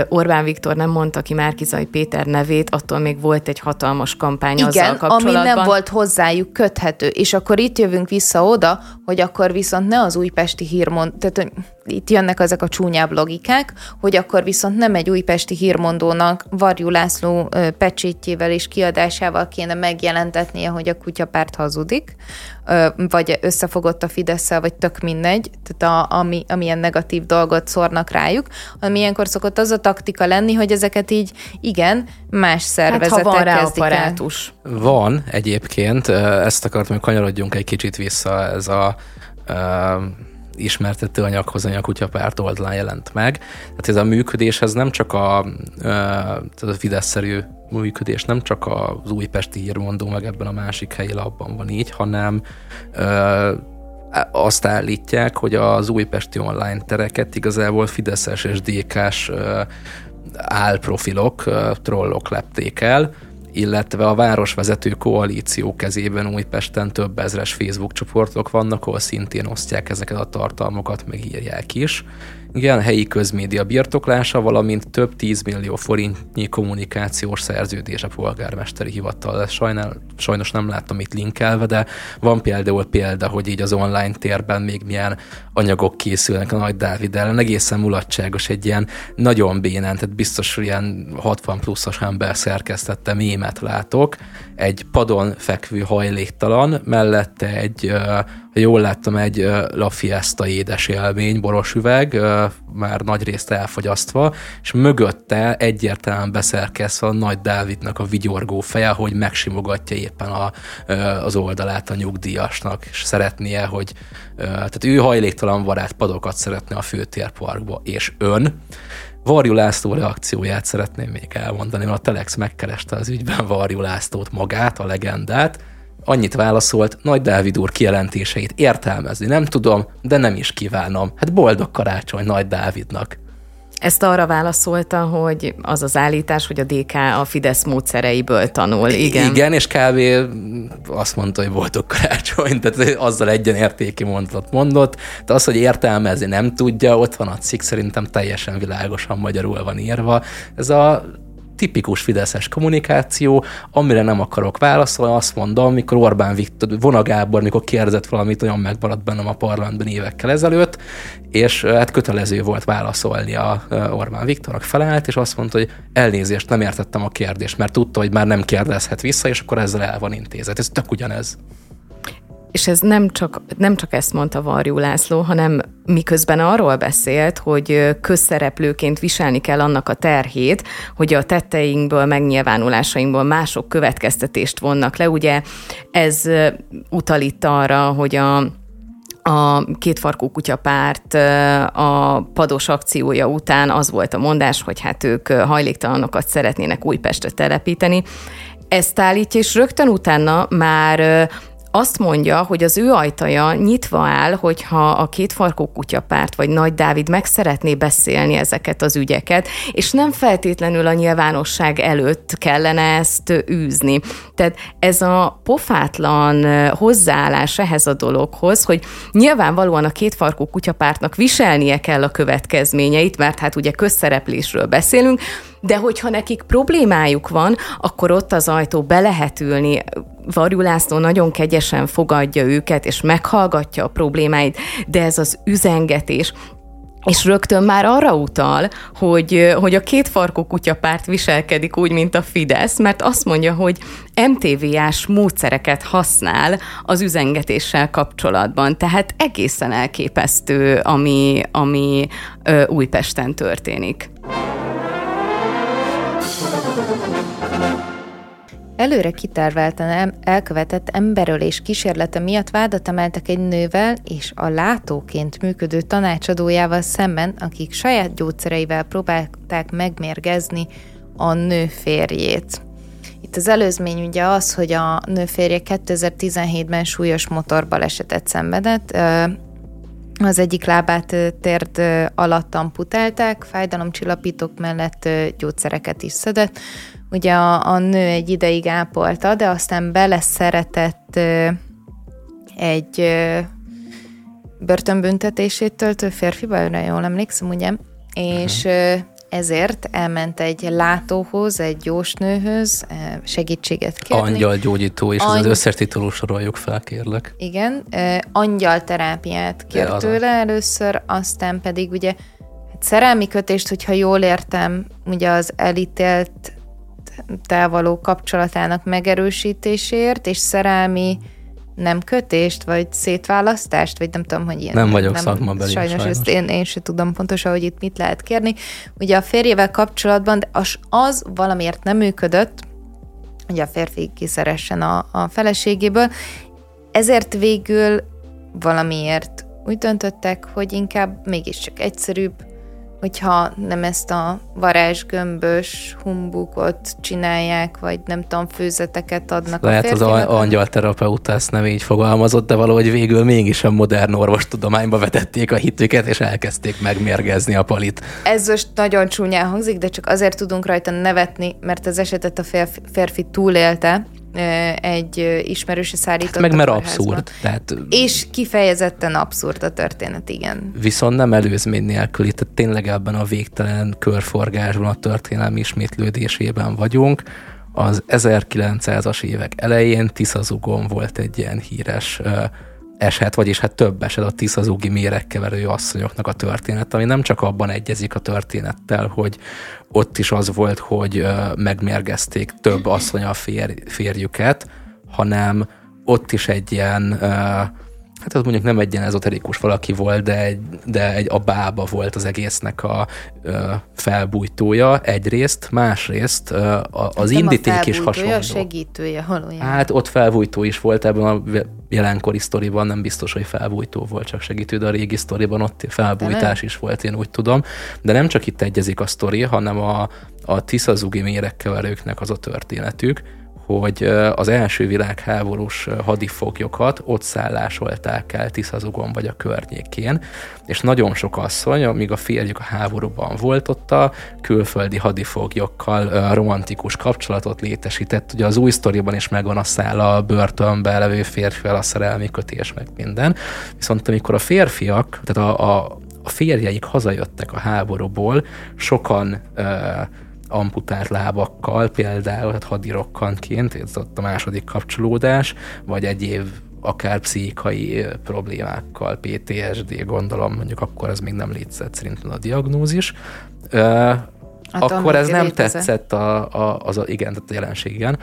Orbán Viktor nem mond mondta ki Márkizai Péter nevét, attól még volt egy hatalmas kampány
Igen,
azzal kapcsolatban.
ami nem volt hozzájuk köthető. És akkor itt jövünk vissza oda, hogy akkor viszont ne az újpesti hírmond, tehát itt jönnek ezek a csúnyább logikák, hogy akkor viszont nem egy újpesti hírmondónak Varjú László pecsétjével és kiadásával kéne megjelentetnie, hogy a kutyapárt hazudik, vagy összefogott a fidesz vagy tök mindegy, tehát a, ami, amilyen negatív dolgot szórnak rájuk, ami ilyenkor szokott az a taktika lenni, hogy ezeket így, igen, más szervezetek hát, ha van rá apparátus.
El. Van egyébként, ezt akartam, hogy kanyarodjunk egy kicsit vissza, ez a ismertető anyaghoz a kutyapárt oldalán jelent meg. Tehát ez a működés, ez nem csak a, tehát a Fidesz-szerű működés nem csak az újpesti hírmondó, meg ebben a másik helyi labban van így, hanem azt állítják, hogy az újpesti online tereket igazából Fideszes és DK-s álprofilok, trollok lepték el, illetve a városvezető koalíció kezében Újpesten több ezres Facebook csoportok vannak, ahol szintén osztják ezeket a tartalmakat, meg írják is. Igen, helyi közmédia birtoklása, valamint több 10 millió forintnyi kommunikációs szerződés a polgármesteri hivatal. Sajnál, sajnos nem láttam itt linkelve, de van például példa, hogy így az online térben még milyen anyagok készülnek a Nagy Dávid ellen. Egészen mulatságos, egy ilyen nagyon bénán, tehát biztos, ilyen 60 pluszos ember szerkesztette mémet látok. Egy padon fekvő hajléktalan, mellette egy jól láttam, egy La Fiesta édes élmény, boros üveg, már nagy részt elfogyasztva, és mögötte egyértelműen beszerkezve a Nagy Dávidnak a vigyorgó feje, hogy megsimogatja éppen a, az oldalát a nyugdíjasnak, és szeretnie, hogy tehát ő hajléktalan varát padokat szeretne a főtérparkba, és ön, Varjú László reakcióját szeretném még elmondani, mert a Telex megkereste az ügyben Varjú Lászlót magát, a legendát, annyit válaszolt, Nagy Dávid úr kijelentéseit értelmezni nem tudom, de nem is kívánom. Hát boldog karácsony Nagy Dávidnak.
Ezt arra válaszolta, hogy az az állítás, hogy a DK a Fidesz módszereiből tanul. Igen,
Igen és kb. azt mondta, hogy boldog karácsony, tehát azzal egyenértéki mondatot mondott, de az, hogy értelmezni nem tudja, ott van a cikk, szerintem teljesen világosan magyarul van írva. Ez a tipikus fideszes kommunikáció, amire nem akarok válaszolni, azt mondom, mikor Orbán Viktor, Vona Gábor, mikor kérdezett valamit, olyan megmaradt bennem a parlamentben évekkel ezelőtt, és hát kötelező volt válaszolni a Orbán Viktornak felállt, és azt mondta, hogy elnézést, nem értettem a kérdést, mert tudta, hogy már nem kérdezhet vissza, és akkor ezzel el van intézet. Ez tök ugyanez.
És ez nem csak, nem csak ezt mondta Varjú László, hanem miközben arról beszélt, hogy közszereplőként viselni kell annak a terhét, hogy a tetteinkből, megnyilvánulásainkból mások következtetést vonnak le. Ugye ez utal itt arra, hogy a a kétfarkú kutyapárt a pados akciója után az volt a mondás, hogy hát ők hajléktalanokat szeretnének Újpestre telepíteni. Ezt állítja, és rögtön utána már azt mondja, hogy az ő ajtaja nyitva áll, hogyha a két farkú kutyapárt vagy Nagy Dávid meg szeretné beszélni ezeket az ügyeket, és nem feltétlenül a nyilvánosság előtt kellene ezt űzni. Tehát ez a pofátlan hozzáállás ehhez a dologhoz, hogy nyilvánvalóan a két farkú kutyapártnak viselnie kell a következményeit, mert hát ugye közszereplésről beszélünk, de hogyha nekik problémájuk van, akkor ott az ajtó be lehet ülni. Varjú nagyon kegyesen fogadja őket, és meghallgatja a problémáit, de ez az üzengetés, és rögtön már arra utal, hogy, hogy a két farkú kutyapárt viselkedik úgy, mint a Fidesz, mert azt mondja, hogy MTV-ás módszereket használ az üzengetéssel kapcsolatban. Tehát egészen elképesztő, ami, ami Újpesten történik.
Előre kitárváltan elkövetett emberölés kísérlete miatt vádat emeltek egy nővel és a látóként működő tanácsadójával szemben, akik saját gyógyszereivel próbálták megmérgezni a nő férjét. Itt az előzmény ugye az, hogy a nő férje 2017-ben súlyos motorbalesetet szenvedett, az egyik lábát térd alatt amputálták, fájdalomcsillapítók mellett gyógyszereket is szedett, ugye a, a nő egy ideig ápolta, de aztán beleszeretett egy börtönbüntetését töltő férfiba, jól emlékszem, ugye? És uh-huh. ezért elment egy látóhoz, egy jósnőhöz segítséget kérni.
Angyalgyógyító, és Angy... az összes titulus soroljuk fel, kérlek.
Igen, angyalterápiát kért ja, tőle először, aztán pedig ugye hát szerelmi kötést, hogyha jól értem, ugye az elítélt való kapcsolatának megerősítésért, és szerelmi nem kötést, vagy szétválasztást, vagy nem tudom, hogy ilyen.
Nem vagyok nem, szakmabeli.
Sajnos, sajnos. ezt én, én sem tudom pontosan, hogy itt mit lehet kérni. Ugye a férjével kapcsolatban de az, az valamiért nem működött, hogy a férfi kiszeressen a, a feleségéből, ezért végül valamiért úgy döntöttek, hogy inkább mégiscsak egyszerűbb, hogyha nem ezt a varázsgömbös humbukot csinálják, vagy nem tudom, főzeteket adnak
Lehet a Lehet az angyalterapeuta ezt nem így fogalmazott, de valahogy végül mégis a modern orvostudományba vetették a hitüket, és elkezdték megmérgezni a palit.
Ez most nagyon csúnyán hangzik, de csak azért tudunk rajta nevetni, mert az esetet a férfi, férfi túlélte, egy ismerőse szállított. Hát
meg mert abszurd. Tehát...
És kifejezetten abszurd a történet, igen.
Viszont nem előzmény nélkül, tehát tényleg ebben a végtelen körforgásban, a történelmi ismétlődésében vagyunk. Az 1900-as évek elején Tiszazugon volt egy ilyen híres eset, vagyis hát több eset a Tiszazugi méregkeverő asszonyoknak a történet, ami nem csak abban egyezik a történettel, hogy ott is az volt, hogy megmérgezték több asszony a fér, férjüket, hanem ott is egy ilyen hát az mondjuk nem egy ilyen ezoterikus valaki volt, de egy, de egy a bába volt az egésznek a ö, felbújtója egyrészt, másrészt ö, a, az nem indíték is hasonló. A
segítője valójában.
Hát ott felbújtó is volt ebben a jelenkori sztoriban, nem biztos, hogy felbújtó volt, csak segítő, de a régi sztoriban ott felbújtás is volt, én úgy tudom. De nem csak itt egyezik a sztori, hanem a, a Tiszazugi méregkeverőknek az a történetük, hogy az első világháborús hadifoglyokat ott szállásolták el Tiszazugon vagy a környékén, és nagyon sok asszony, amíg a férjük a háborúban volt, ott a külföldi hadifoglyokkal romantikus kapcsolatot létesített. Ugye az új sztoriban is megvan a szál a börtönbe levő férfivel a szerelmi kötés, meg minden. Viszont amikor a férfiak, tehát a, a, a férjeik hazajöttek a háborúból, sokan uh, amputált lábakkal, például hát hadirokkanként, ez ott a második kapcsolódás, vagy egyéb akár pszichikai problémákkal, PTSD, gondolom, mondjuk akkor ez még nem létezett szerintem a diagnózis. Hát akkor ez nem tetszett a, a, az a, igen, tehát a jelenség, igen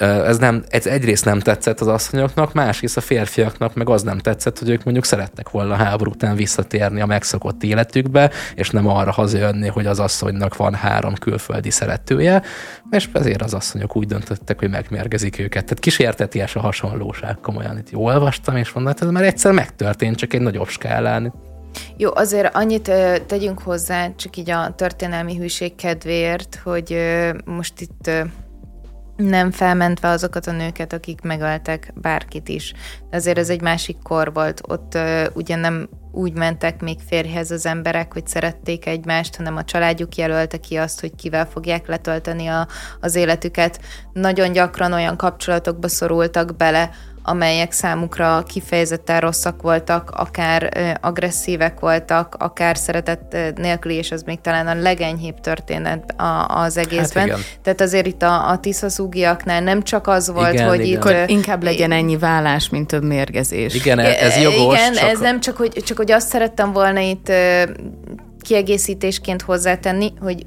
ez, nem, ez egyrészt nem tetszett az asszonyoknak, másrészt a férfiaknak meg az nem tetszett, hogy ők mondjuk szerettek volna háború után visszatérni a megszokott életükbe, és nem arra hazajönni, hogy az asszonynak van három külföldi szeretője, és ezért az asszonyok úgy döntöttek, hogy megmérgezik őket. Tehát kísérteties a hasonlóság, komolyan itt jól olvastam, és mondom, hát ez már egyszer megtörtént, csak egy nagyobb skálán.
Jó, azért annyit tegyünk hozzá, csak így a történelmi hűség kedvéért, hogy most itt nem felmentve azokat a nőket, akik megöltek bárkit is. Azért ez egy másik kor volt. Ott uh, ugye nem úgy mentek még férjhez az emberek, hogy szerették egymást, hanem a családjuk jelölte ki azt, hogy kivel fogják letölteni a, az életüket. Nagyon gyakran olyan kapcsolatokba szorultak bele, amelyek számukra kifejezetten rosszak voltak, akár agresszívek voltak, akár szeretet nélküli, és az még talán a legenyhébb történet az egészben. Hát Tehát azért itt a, a tiszaszúgiaknál nem csak az volt, igen, hogy
igen. itt... inkább legyen ennyi vállás, mint több mérgezés.
Igen, ez jogos.
Igen, csak... ez nem csak hogy, csak hogy azt szerettem volna itt kiegészítésként hozzátenni, hogy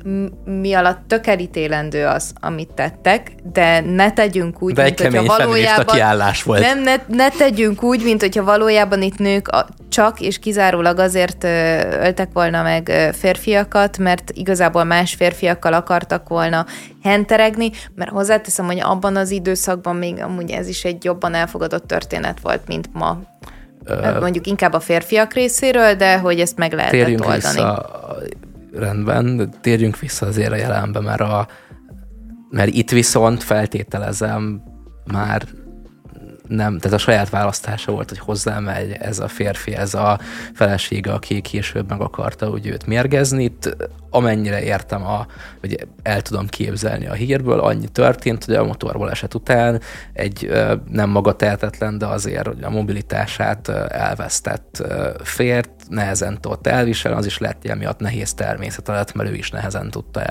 mi alatt tök elítélendő az, amit tettek, de ne tegyünk úgy,
de mint hogyha valójában... kiállás volt.
Nem, ne, ne tegyünk úgy, mint hogyha valójában itt nők a, csak és kizárólag azért öltek volna meg férfiakat, mert igazából más férfiakkal akartak volna henteregni, mert hozzáteszem, hogy abban az időszakban még amúgy ez is egy jobban elfogadott történet volt, mint ma. Mondjuk inkább a férfiak részéről, de hogy ezt meg lehetett térjünk oldani.
Vissza, rendben, térjünk vissza azért a jelenbe, mert, a, mert itt viszont feltételezem már nem, tehát a saját választása volt, hogy hozzám megy ez a férfi, ez a felesége, aki később meg akarta úgy őt mérgezni. Itt amennyire értem, a, vagy el tudom képzelni a hírből, annyi történt, hogy a motorból eset után egy nem maga tehetetlen, de azért hogy a mobilitását elvesztett fért, nehezen tudott elviselni, az is lett ilyen miatt nehéz természet lett, mert ő is nehezen tudta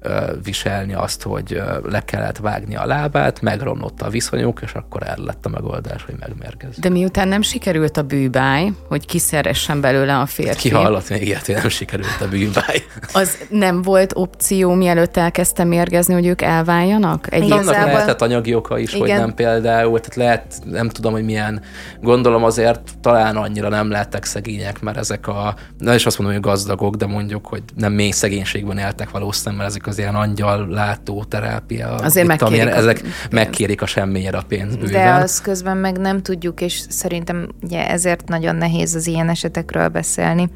elviselni azt, hogy le kellett vágni a lábát, megromlott a viszonyuk, és akkor el lett a megoldás, hogy megmérgez.
De miután nem sikerült a bűbáj, hogy kiszeressen belőle a férfi.
Ki hallott még ilyet, hogy nem sikerült a bűbáj?
Az nem volt opció, mielőtt elkezdte mérgezni, hogy ők elváljanak?
Egy Annak lehetett anyagi oka is, Igen. hogy nem például, tehát lehet, nem tudom, hogy milyen, gondolom azért talán annyira nem lettek szegények, mert ezek a, nem is azt mondom, hogy gazdagok, de mondjuk, hogy nem mély szegénységben éltek valószínűleg, mert ezek az ilyen angyal látó terápia.
Azért megkérik amilyen,
a ezek megkérik a semmiért a pénzt bőven.
De az közben meg nem tudjuk, és szerintem ugye ezért nagyon nehéz az ilyen esetekről beszélni.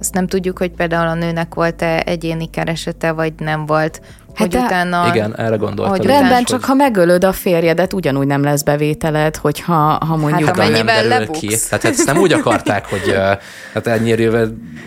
Azt nem tudjuk, hogy például a nőnek volt-e egyéni keresete, vagy nem volt.
Hát hogy utána, igen, erre gondoltam.
Hogy rendben, hogy... csak ha megölöd a férjedet, ugyanúgy nem lesz bevételed, hogyha ha mondjuk...
Hát amennyivel lebuksz. Ki.
Tehát ezt nem úgy akarták, hogy hát ennyire,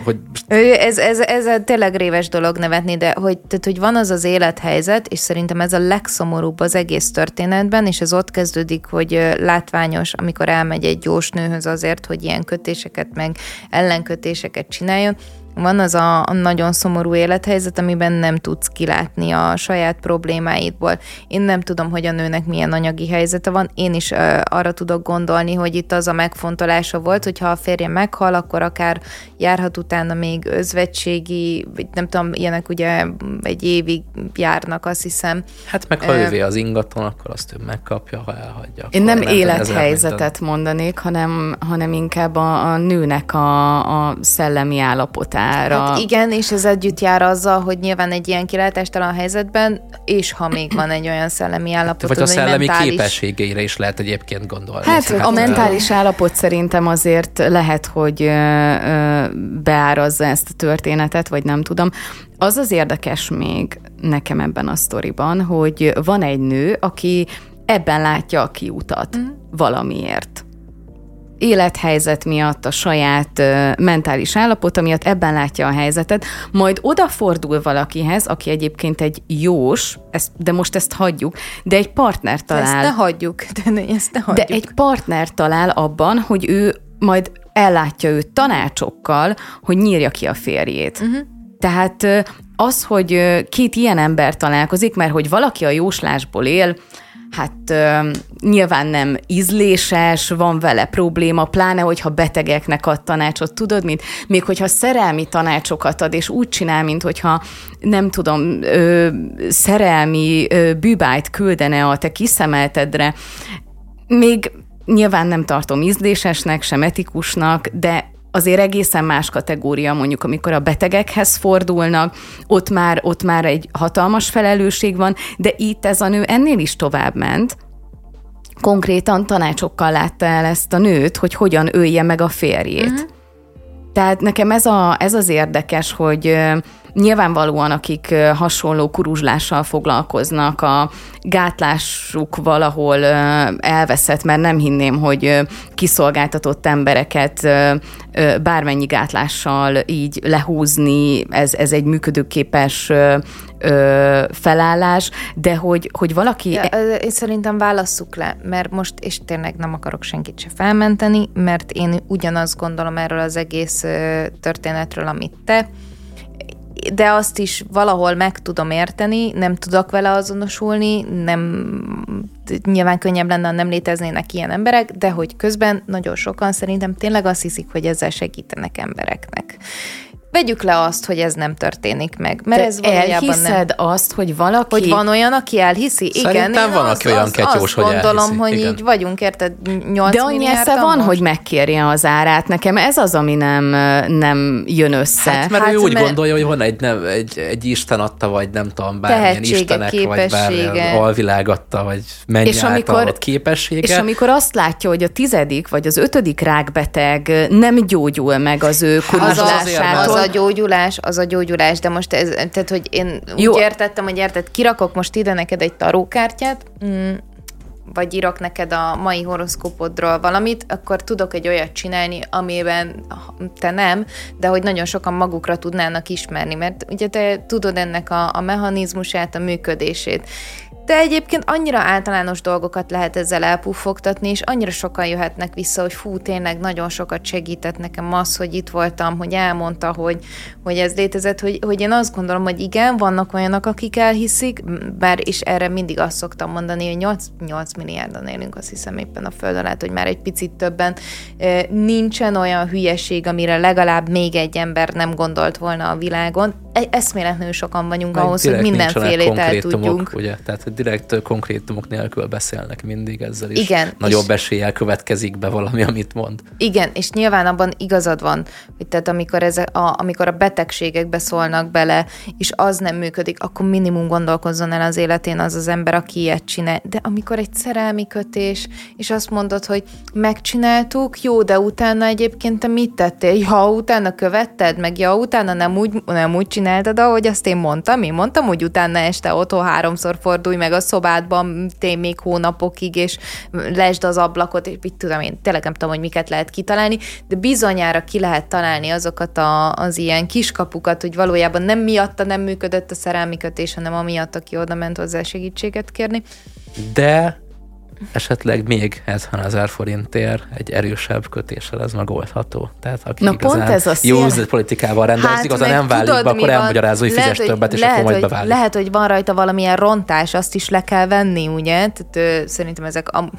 hogy...
Ez, ez, ez, ez tényleg réves dolog nevetni, de hogy, tehát, hogy van az az élethelyzet, és szerintem ez a legszomorúbb az egész történetben, és ez ott kezdődik, hogy látványos, amikor elmegy egy gyors nőhöz azért, hogy ilyen kötéseket meg ellenkötéseket csináljon, van az a nagyon szomorú élethelyzet, amiben nem tudsz kilátni a saját problémáidból. Én nem tudom, hogy a nőnek milyen anyagi helyzete van. Én is uh, arra tudok gondolni, hogy itt az a megfontolása volt, hogy ha a férje meghal, akkor akár járhat utána még özvegységi, vagy nem tudom, ilyenek ugye egy évig járnak, azt hiszem.
Hát meg ha ővé az ingaton, akkor azt ő megkapja, ha elhagyja.
Én nem, nem élethelyzetet mondanék, hanem, hanem inkább a, a nőnek a, a szellemi állapotát számára.
Hát igen, és ez együtt jár azzal, hogy nyilván egy ilyen kilátástalan helyzetben, és ha még van egy olyan szellemi állapot,
Vagy a szellemi mentális... képességeire is lehet egyébként gondolni.
Hát, hát a mentális állapot szerintem azért lehet, hogy beárazza ezt a történetet, vagy nem tudom. Az az érdekes még nekem ebben a sztoriban, hogy van egy nő, aki ebben látja a kiutat mm. valamiért élethelyzet miatt, a saját mentális állapota miatt ebben látja a helyzetet, majd odafordul valakihez, aki egyébként egy jós, ezt, de most ezt hagyjuk, de egy partner talál. Ezt
ne hagyjuk, de, ne, ezt ne hagyjuk.
De egy partner talál abban, hogy ő majd ellátja őt tanácsokkal, hogy nyírja ki a férjét. Uh-huh. Tehát az, hogy két ilyen ember találkozik, mert hogy valaki a jóslásból él, hát ö, nyilván nem ízléses, van vele probléma, pláne, hogyha betegeknek ad tanácsot, tudod, mint még hogyha szerelmi tanácsokat ad, és úgy csinál, mint hogyha nem tudom, ö, szerelmi ö, bűbájt küldene a te kiszemeltedre, még nyilván nem tartom ízlésesnek, sem etikusnak, de azért egészen más kategória, mondjuk amikor a betegekhez fordulnak, ott már, ott már egy hatalmas felelősség van, de itt ez a nő ennél is tovább ment, konkrétan tanácsokkal látta el ezt a nőt, hogy hogyan ölje meg a férjét. Uh-huh. Tehát nekem ez, a, ez az érdekes, hogy Nyilvánvalóan, akik hasonló kuruzslással foglalkoznak, a gátlásuk valahol elveszett, mert nem hinném, hogy kiszolgáltatott embereket bármennyi gátlással így lehúzni, ez, ez egy működőképes felállás, de hogy, hogy valaki... Ja,
én szerintem válasszuk le, mert most, és tényleg nem akarok senkit se felmenteni, mert én ugyanazt gondolom erről az egész történetről, amit te, de azt is valahol meg tudom érteni, nem tudok vele azonosulni, nem, nyilván könnyebb lenne, ha nem léteznének ilyen emberek, de hogy közben nagyon sokan szerintem tényleg azt hiszik, hogy ezzel segítenek embereknek vegyük le azt, hogy ez nem történik meg. Mert
Te
ez
elhiszed
nem...
azt, hogy valaki...
Hogy van olyan, aki elhiszi?
Szerintem
Igen,
van, aki olyan ketyós, azt
hogy gondolom, elhiszi. hogy Igen. így vagyunk, érted? 8
De annyi esze van, most? hogy megkérje az árát. Nekem ez az, ami nem, nem jön össze.
Hát, mert hát, ő úgy mert... gondolja, hogy van egy, nem, egy, egy Isten adta, vagy nem tudom, bármilyen istenek, vagy bármilyen alvilág adta, vagy mennyi és amikor, képessége.
És amikor azt látja, hogy a tizedik, vagy az ötödik rákbeteg nem gyógyul meg az ő kuruzslásától,
a gyógyulás, az a gyógyulás, de most ez, tehát, hogy én Jó. úgy értettem, hogy érted, kirakok most ide neked egy tarókártyát, mm, vagy írok neked a mai horoszkópodról valamit, akkor tudok egy olyat csinálni, amiben te nem, de hogy nagyon sokan magukra tudnának ismerni, mert ugye te tudod ennek a, a mechanizmusát, a működését. De egyébként annyira általános dolgokat lehet ezzel elpuffogtatni, és annyira sokan jöhetnek vissza, hogy fú, tényleg nagyon sokat segített nekem az, hogy itt voltam, hogy elmondta, hogy, hogy ez létezett, hogy, hogy én azt gondolom, hogy igen, vannak olyanok, akik elhiszik, bár és erre mindig azt szoktam mondani, hogy 8, 8 milliárdan élünk, azt hiszem éppen a föld alá, hogy már egy picit többen. Nincsen olyan hülyeség, amire legalább még egy ember nem gondolt volna a világon. E, eszméletlenül sokan vagyunk Meg ahhoz, hogy mindenfélét el tudjunk.
Ugye? Tehát direkt konkrétumok nélkül beszélnek mindig ezzel is. Igen. Nagyobb eséllyel következik be valami, amit mond.
Igen, és nyilván abban igazad van, hogy tehát amikor, ez a, amikor a betegségekbe szólnak bele, és az nem működik, akkor minimum gondolkozzon el az életén az az ember, aki ilyet csinál. De amikor egy szerelmi kötés, és azt mondod, hogy megcsináltuk, jó, de utána egyébként te mit tettél? Ja, utána követted, meg ja, utána nem úgy, nem úgy csináltad, ahogy azt én mondtam. Én mondtam, hogy utána este otthon háromszor fordulj meg a szobádban tény még hónapokig, és lesd az ablakot, és mit tudom én, tényleg nem tudom, hogy miket lehet kitalálni, de bizonyára ki lehet találni azokat a, az ilyen kiskapukat, hogy valójában nem miatta nem működött a szerelmi kötés, hanem amiatt, aki oda ment hozzá segítséget kérni.
De esetleg még 70 ezer forintért egy erősebb kötéssel ez megoldható. Tehát aki Na pont ez a jó üzletpolitikával rendelkezik, hát, az nem válik tudod, be, akkor elmagyarázza, hogy fizes többet, és lehet, akkor majd beválik.
Lehet, hogy van rajta valamilyen rontás, azt is le kell venni, ugye? Tehát, ö, szerintem ezek a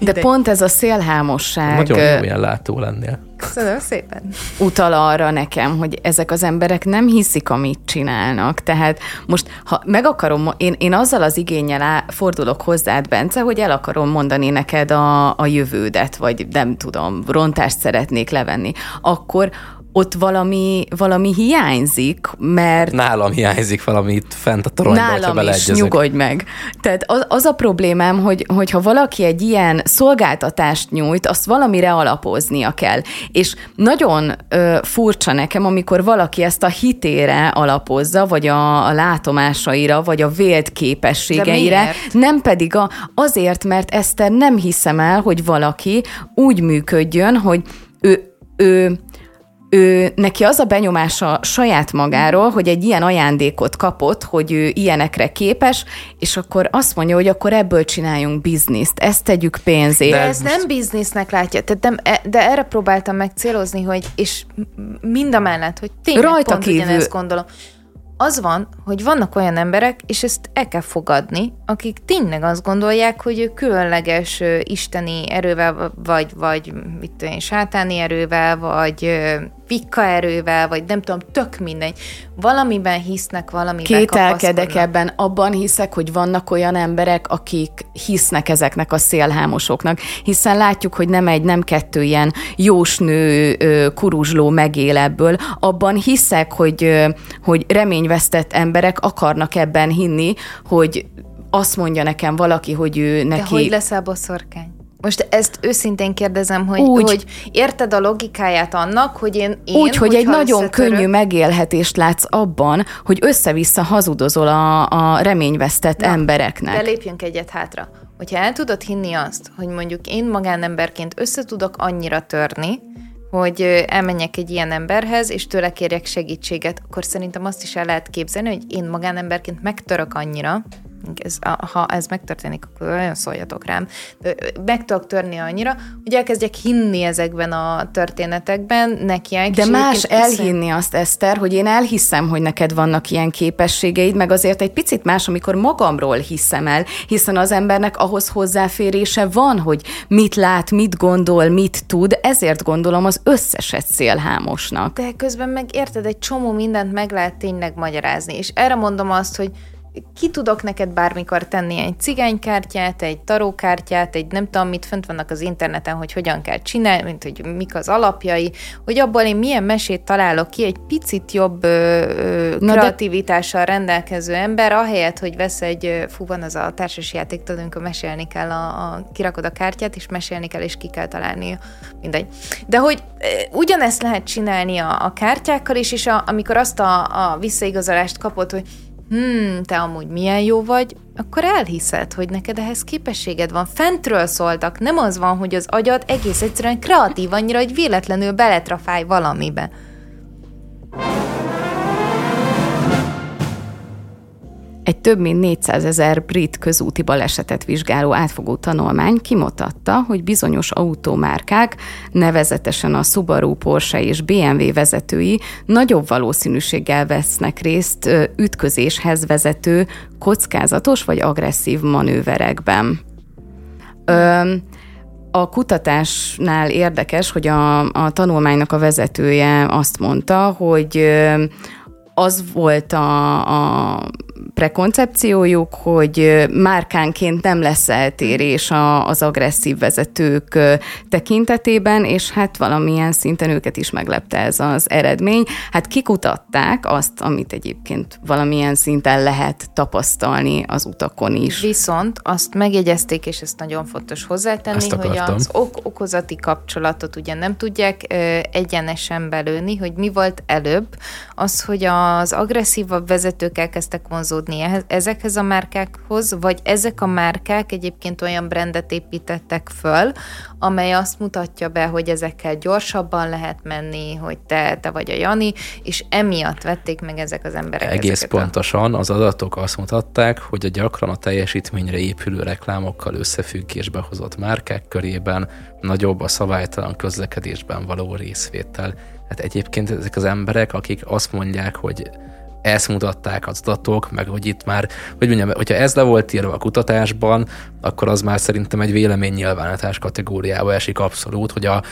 de pont ez a szélhámosság...
Nagyon jó ilyen látó lennél.
Köszönöm szépen.
Utal arra nekem, hogy ezek az emberek nem hiszik, amit csinálnak. Tehát most, ha meg akarom, én, én azzal az igényel á, fordulok hozzád, Bence, hogy el akarom mondani neked a, a jövődet, vagy nem tudom, rontást szeretnék levenni, akkor ott valami, valami hiányzik, mert...
Nálam hiányzik valami itt fent a toronyban,
Nálam is, nyugodj meg. Tehát az, az a problémám, hogy, hogyha valaki egy ilyen szolgáltatást nyújt, azt valamire alapoznia kell. És nagyon ö, furcsa nekem, amikor valaki ezt a hitére alapozza, vagy a, a látomásaira, vagy a vélt képességeire, nem pedig a, azért, mert Eszter nem hiszem el, hogy valaki úgy működjön, hogy ő, ő ő, neki az a benyomása saját magáról, hogy egy ilyen ajándékot kapott, hogy ő ilyenekre képes, és akkor azt mondja, hogy akkor ebből csináljunk bizniszt, ezt tegyük pénzé.
De ez nem biznisznek látja, tehát nem, e, de erre próbáltam megcélozni, hogy és mind a mellett, hogy tényleg Rajta pont kívül. ugyanezt gondolom az van, hogy vannak olyan emberek, és ezt el kell fogadni, akik tényleg azt gondolják, hogy ők különleges isteni erővel, vagy, vagy mit tudom én, sátáni erővel, vagy pikka erővel, vagy nem tudom, tök mindegy. Valamiben hisznek, valamiben
Kételkedek ebben, abban hiszek, hogy vannak olyan emberek, akik hisznek ezeknek a szélhámosoknak, hiszen látjuk, hogy nem egy, nem kettő ilyen jósnő kuruzsló megél ebből. Abban hiszek, hogy, hogy reményvesztett emberek akarnak ebben hinni, hogy azt mondja nekem valaki, hogy ő neki... De
hogy leszel boszorkány? Most ezt őszintén kérdezem, hogy, úgy, hogy érted a logikáját annak, hogy én... én
úgy, hogy egy nagyon összetörök... könnyű megélhetést látsz abban, hogy össze-vissza hazudozol a, a reményvesztett Na, embereknek.
De lépjünk egyet hátra. Hogyha el tudod hinni azt, hogy mondjuk én magánemberként össze tudok annyira törni, hogy elmenjek egy ilyen emberhez, és tőle kérjek segítséget, akkor szerintem azt is el lehet képzelni, hogy én magánemberként megtörök annyira, ez, ha ez megtörténik, akkor olyan szóljatok rám. Meg tudok törni annyira, hogy elkezdjek hinni ezekben a történetekben, neki
De más elhinni hiszem... azt, Eszter, hogy én elhiszem, hogy neked vannak ilyen képességeid, meg azért egy picit más, amikor magamról hiszem el, hiszen az embernek ahhoz hozzáférése van, hogy mit lát, mit gondol, mit tud, ezért gondolom az összeset szélhámosnak.
De közben meg érted, egy csomó mindent meg lehet tényleg magyarázni, és erre mondom azt, hogy ki tudok neked bármikor tenni egy cigánykártyát, egy tarókártyát, egy nem tudom mit, fönt vannak az interneten, hogy hogyan kell csinálni, mint hogy mik az alapjai, hogy abból én milyen mesét találok ki, egy picit jobb ö, kreativitással de... rendelkező ember, ahelyett, hogy vesz egy, fú, van az a társasjáték, tudod, amikor mesélni kell, a, a, kirakod a kártyát, és mesélni kell, és ki kell találni, mindegy. De hogy ugyanezt lehet csinálni a, a kártyákkal is, és a, amikor azt a, a visszaigazolást kapod, hogy hmm, te amúgy milyen jó vagy, akkor elhiszed, hogy neked ehhez képességed van. Fentről szóltak, nem az van, hogy az agyad egész egyszerűen kreatív annyira, hogy véletlenül beletrafálj valamibe.
Egy több mint 400 ezer brit közúti balesetet vizsgáló átfogó tanulmány kimutatta, hogy bizonyos automárkák, nevezetesen a Subaru, Porsche és BMW vezetői nagyobb valószínűséggel vesznek részt ütközéshez vezető kockázatos vagy agresszív manőverekben. Ö, a kutatásnál érdekes, hogy a, a tanulmánynak a vezetője azt mondta, hogy az volt a, a prekoncepciójuk, hogy márkánként nem lesz eltérés a, az agresszív vezetők tekintetében, és hát valamilyen szinten őket is meglepte ez az eredmény. Hát kikutatták azt, amit egyébként valamilyen szinten lehet tapasztalni az utakon is.
Viszont azt megjegyezték, és ezt nagyon fontos hozzátenni, hogy az ok- okozati kapcsolatot ugye nem tudják egyenesen belőni, hogy mi volt előbb, az, hogy az agresszívabb vezetők elkezdtek vonzódni ezekhez a márkákhoz, vagy ezek a márkák egyébként olyan brandet építettek föl, amely azt mutatja be, hogy ezekkel gyorsabban lehet menni, hogy te, te vagy a Jani, és emiatt vették meg ezek az emberek.
Egész pontosan, a... az adatok azt mutatták, hogy a gyakran a teljesítményre épülő reklámokkal összefüggésbe hozott márkák körében nagyobb a szabálytalan közlekedésben való részvétel. Hát egyébként ezek az emberek, akik azt mondják, hogy ezt mutatták az adatok, meg hogy itt már, hogy mondjam, hogyha ez le volt írva a kutatásban, akkor az már szerintem egy véleménynyilvánítás kategóriába esik abszolút, hogy a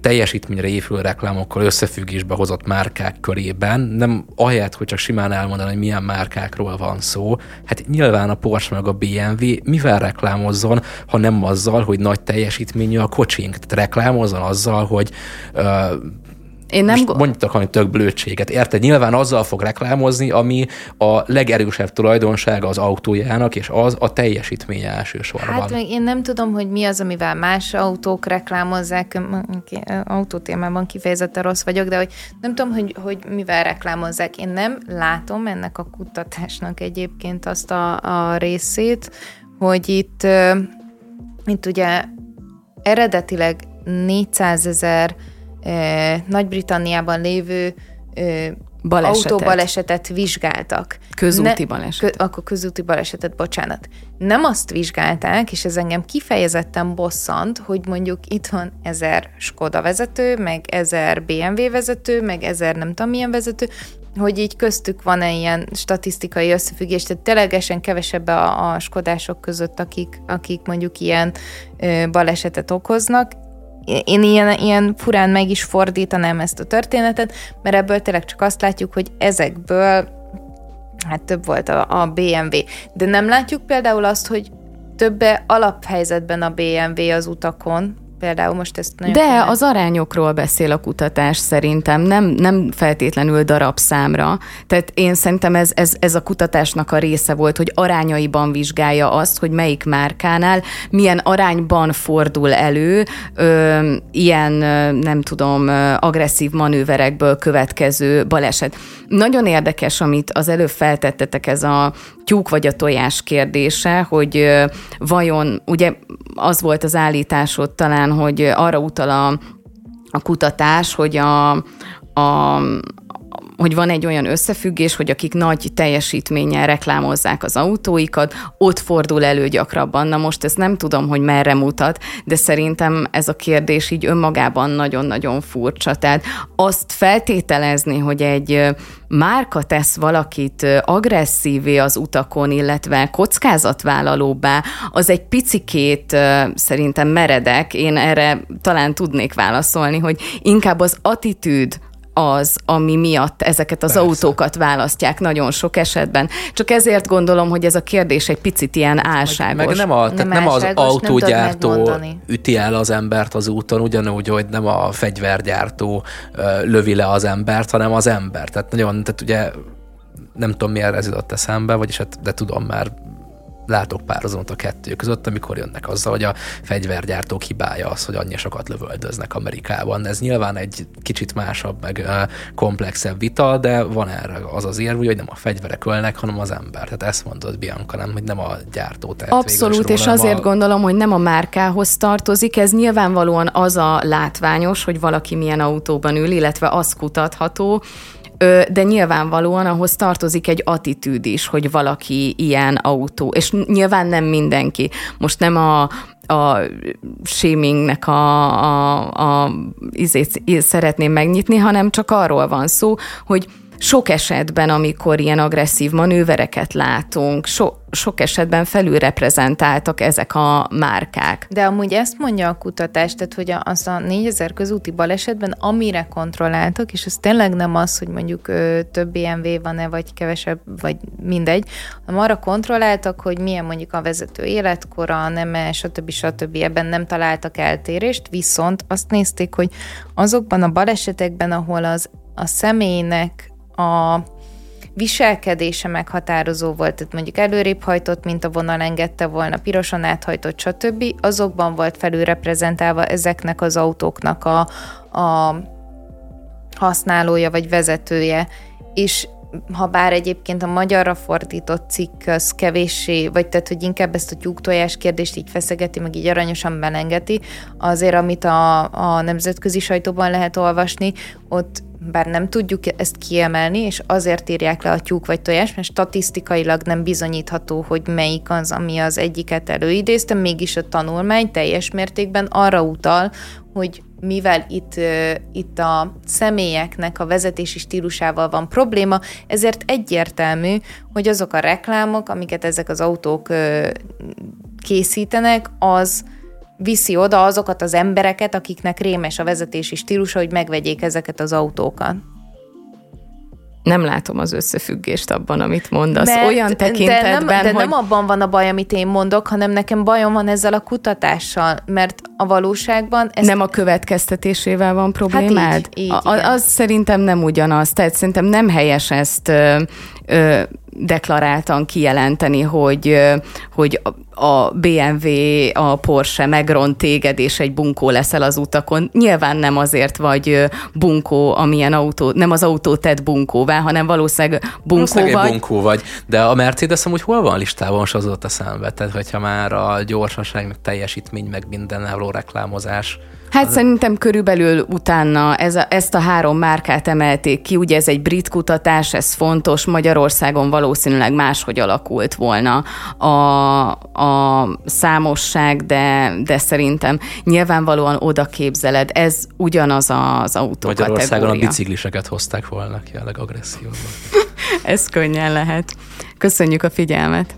teljesítményre épülő reklámokkal összefüggésbe hozott márkák körében, nem ahelyett, hogy csak simán elmondani, hogy milyen márkákról van szó, hát nyilván a Porsche meg a BMW mivel reklámozzon, ha nem azzal, hogy nagy teljesítményű a kocsink. Tehát reklámozzon azzal, hogy uh, én nem Most mondjuk valami tök blödséget, érted? Nyilván azzal fog reklámozni, ami a legerősebb tulajdonsága az autójának, és az a teljesítménye elsősorban.
Hát meg én nem tudom, hogy mi az, amivel más autók reklámozzák, autótémában kifejezetten rossz vagyok, de hogy nem tudom, hogy, hogy mivel reklámozzák. Én nem látom ennek a kutatásnak egyébként azt a, a részét, hogy itt, itt ugye eredetileg 400 ezer nagy-Britanniában lévő balesetet. autóbalesetet vizsgáltak.
Közúti balesetet.
Kö, akkor közúti balesetet, bocsánat. Nem azt vizsgálták, és ez engem kifejezetten bosszant, hogy mondjuk itt van ezer Skoda vezető, meg ezer BMW vezető, meg ezer nem tudom milyen vezető, hogy így köztük van-e ilyen statisztikai összefüggés, tehát ténylegesen kevesebb a, a skodások között, akik, akik mondjuk ilyen ö, balesetet okoznak, én ilyen, ilyen furán meg is fordítanám ezt a történetet, mert ebből tényleg csak azt látjuk, hogy ezekből hát több volt a, a BMW. De nem látjuk például azt, hogy többe alaphelyzetben a BMW az utakon, Például most ezt nagyon
De komolyan. az arányokról beszél a kutatás szerintem, nem, nem feltétlenül darabszámra. Tehát én szerintem ez, ez, ez a kutatásnak a része volt, hogy arányaiban vizsgálja azt, hogy melyik márkánál milyen arányban fordul elő ö, ilyen, nem tudom, agresszív manőverekből következő baleset. Nagyon érdekes, amit az előbb feltettetek, ez a tyúk vagy a tojás kérdése, hogy vajon, ugye az volt az állításod talán, hogy arra utal a, a kutatás, hogy a, a, hogy van egy olyan összefüggés, hogy akik nagy teljesítménnyel reklámozzák az autóikat, ott fordul elő gyakrabban. Na most ezt nem tudom, hogy merre mutat, de szerintem ez a kérdés így önmagában nagyon-nagyon furcsa. Tehát azt feltételezni, hogy egy márka tesz valakit agresszívé az utakon, illetve kockázatvállalóbbá, az egy picikét szerintem meredek. Én erre talán tudnék válaszolni, hogy inkább az attitűd, az, ami miatt ezeket az Persze. autókat választják nagyon sok esetben. Csak ezért gondolom, hogy ez a kérdés egy picit ilyen álságos.
Meg nem, a, nem, tehát nem az autógyártó üti el az embert az úton, ugyanúgy, hogy nem a fegyvergyártó lövi le az embert, hanem az ember. Tehát nagyon, tehát ugye nem tudom miért ez jutott eszembe, vagyis hát, de tudom már látok párhuzamot a kettő között, amikor jönnek azzal, hogy a fegyvergyártók hibája az, hogy annyi sokat lövöldöznek Amerikában. Ez nyilván egy kicsit másabb, meg komplexebb vita, de van erre az az érv, hogy nem a fegyverek ölnek, hanem az ember. Tehát ezt mondod Bianca, nem, hogy nem a gyártó tehet
Abszolút, és azért a... gondolom, hogy nem a márkához tartozik, ez nyilvánvalóan az a látványos, hogy valaki milyen autóban ül, illetve az kutatható, de nyilvánvalóan ahhoz tartozik egy attitűd is, hogy valaki ilyen autó, és nyilván nem mindenki. Most nem a, a shamingnek a, a, a izét szeretném megnyitni, hanem csak arról van szó, hogy sok esetben, amikor ilyen agresszív manővereket látunk, so, sok esetben felülreprezentáltak ezek a márkák.
De amúgy ezt mondja a kutatás, tehát hogy az a 4000 közúti balesetben, amire kontrolláltak, és ez tényleg nem az, hogy mondjuk ö, több BMW van-e, vagy kevesebb, vagy mindegy, hanem arra kontrolláltak, hogy milyen mondjuk a vezető életkora, neme, stb. stb. Ebben nem találtak eltérést, viszont azt nézték, hogy azokban a balesetekben, ahol az a személynek a viselkedése meghatározó volt, tehát mondjuk előrébb hajtott, mint a vonal engedte volna, pirosan áthajtott, stb. Azokban volt felülreprezentálva ezeknek az autóknak a, a használója vagy vezetője, és ha bár egyébként a magyarra fordított cikk az kevéssé, vagy tehát, hogy inkább ezt a tyúktojás kérdést így feszegeti, meg így aranyosan belengeti, azért, amit a, a nemzetközi sajtóban lehet olvasni, ott bár nem tudjuk ezt kiemelni, és azért írják le a tyúk vagy tojás, mert statisztikailag nem bizonyítható, hogy melyik az, ami az egyiket előidézte, mégis a tanulmány teljes mértékben arra utal, hogy mivel itt, itt a személyeknek a vezetési stílusával van probléma, ezért egyértelmű, hogy azok a reklámok, amiket ezek az autók készítenek, az viszi oda azokat az embereket, akiknek rémes a vezetési stílusa, hogy megvegyék ezeket az autókat.
Nem látom az összefüggést abban, amit mondasz. Mert, Olyan tekintetben,
de nem, de
hogy...
nem abban van a baj, amit én mondok, hanem nekem bajom van ezzel a kutatással, mert a valóságban...
Ezt... Nem a következtetésével van problémád? Hát így, így, a, az szerintem nem ugyanaz. Tehát szerintem nem helyes ezt ö, ö, deklaráltan kijelenteni, hogy, hogy a BMW, a Porsche megront téged, és egy bunkó leszel az utakon. Nyilván nem azért vagy bunkó, amilyen autó, nem az autó tett bunkóvá, hanem valószínűleg bunkó valószínűleg vagy.
bunkó vagy. De a Mercedes amúgy hol van listában az a szembe? Tehát, hogyha már a gyorsaság, meg teljesítmény, meg minden reklámozás
Hát az szerintem körülbelül utána ez a, ezt a három márkát emelték ki, ugye ez egy brit kutatás, ez fontos, Magyarországon valószínűleg máshogy alakult volna a, a számosság, de, de szerintem nyilvánvalóan oda képzeled, ez ugyanaz az autó
Magyarországon a bicikliseket hozták volna ki a legagresszívabban.
ez könnyen lehet. Köszönjük a figyelmet!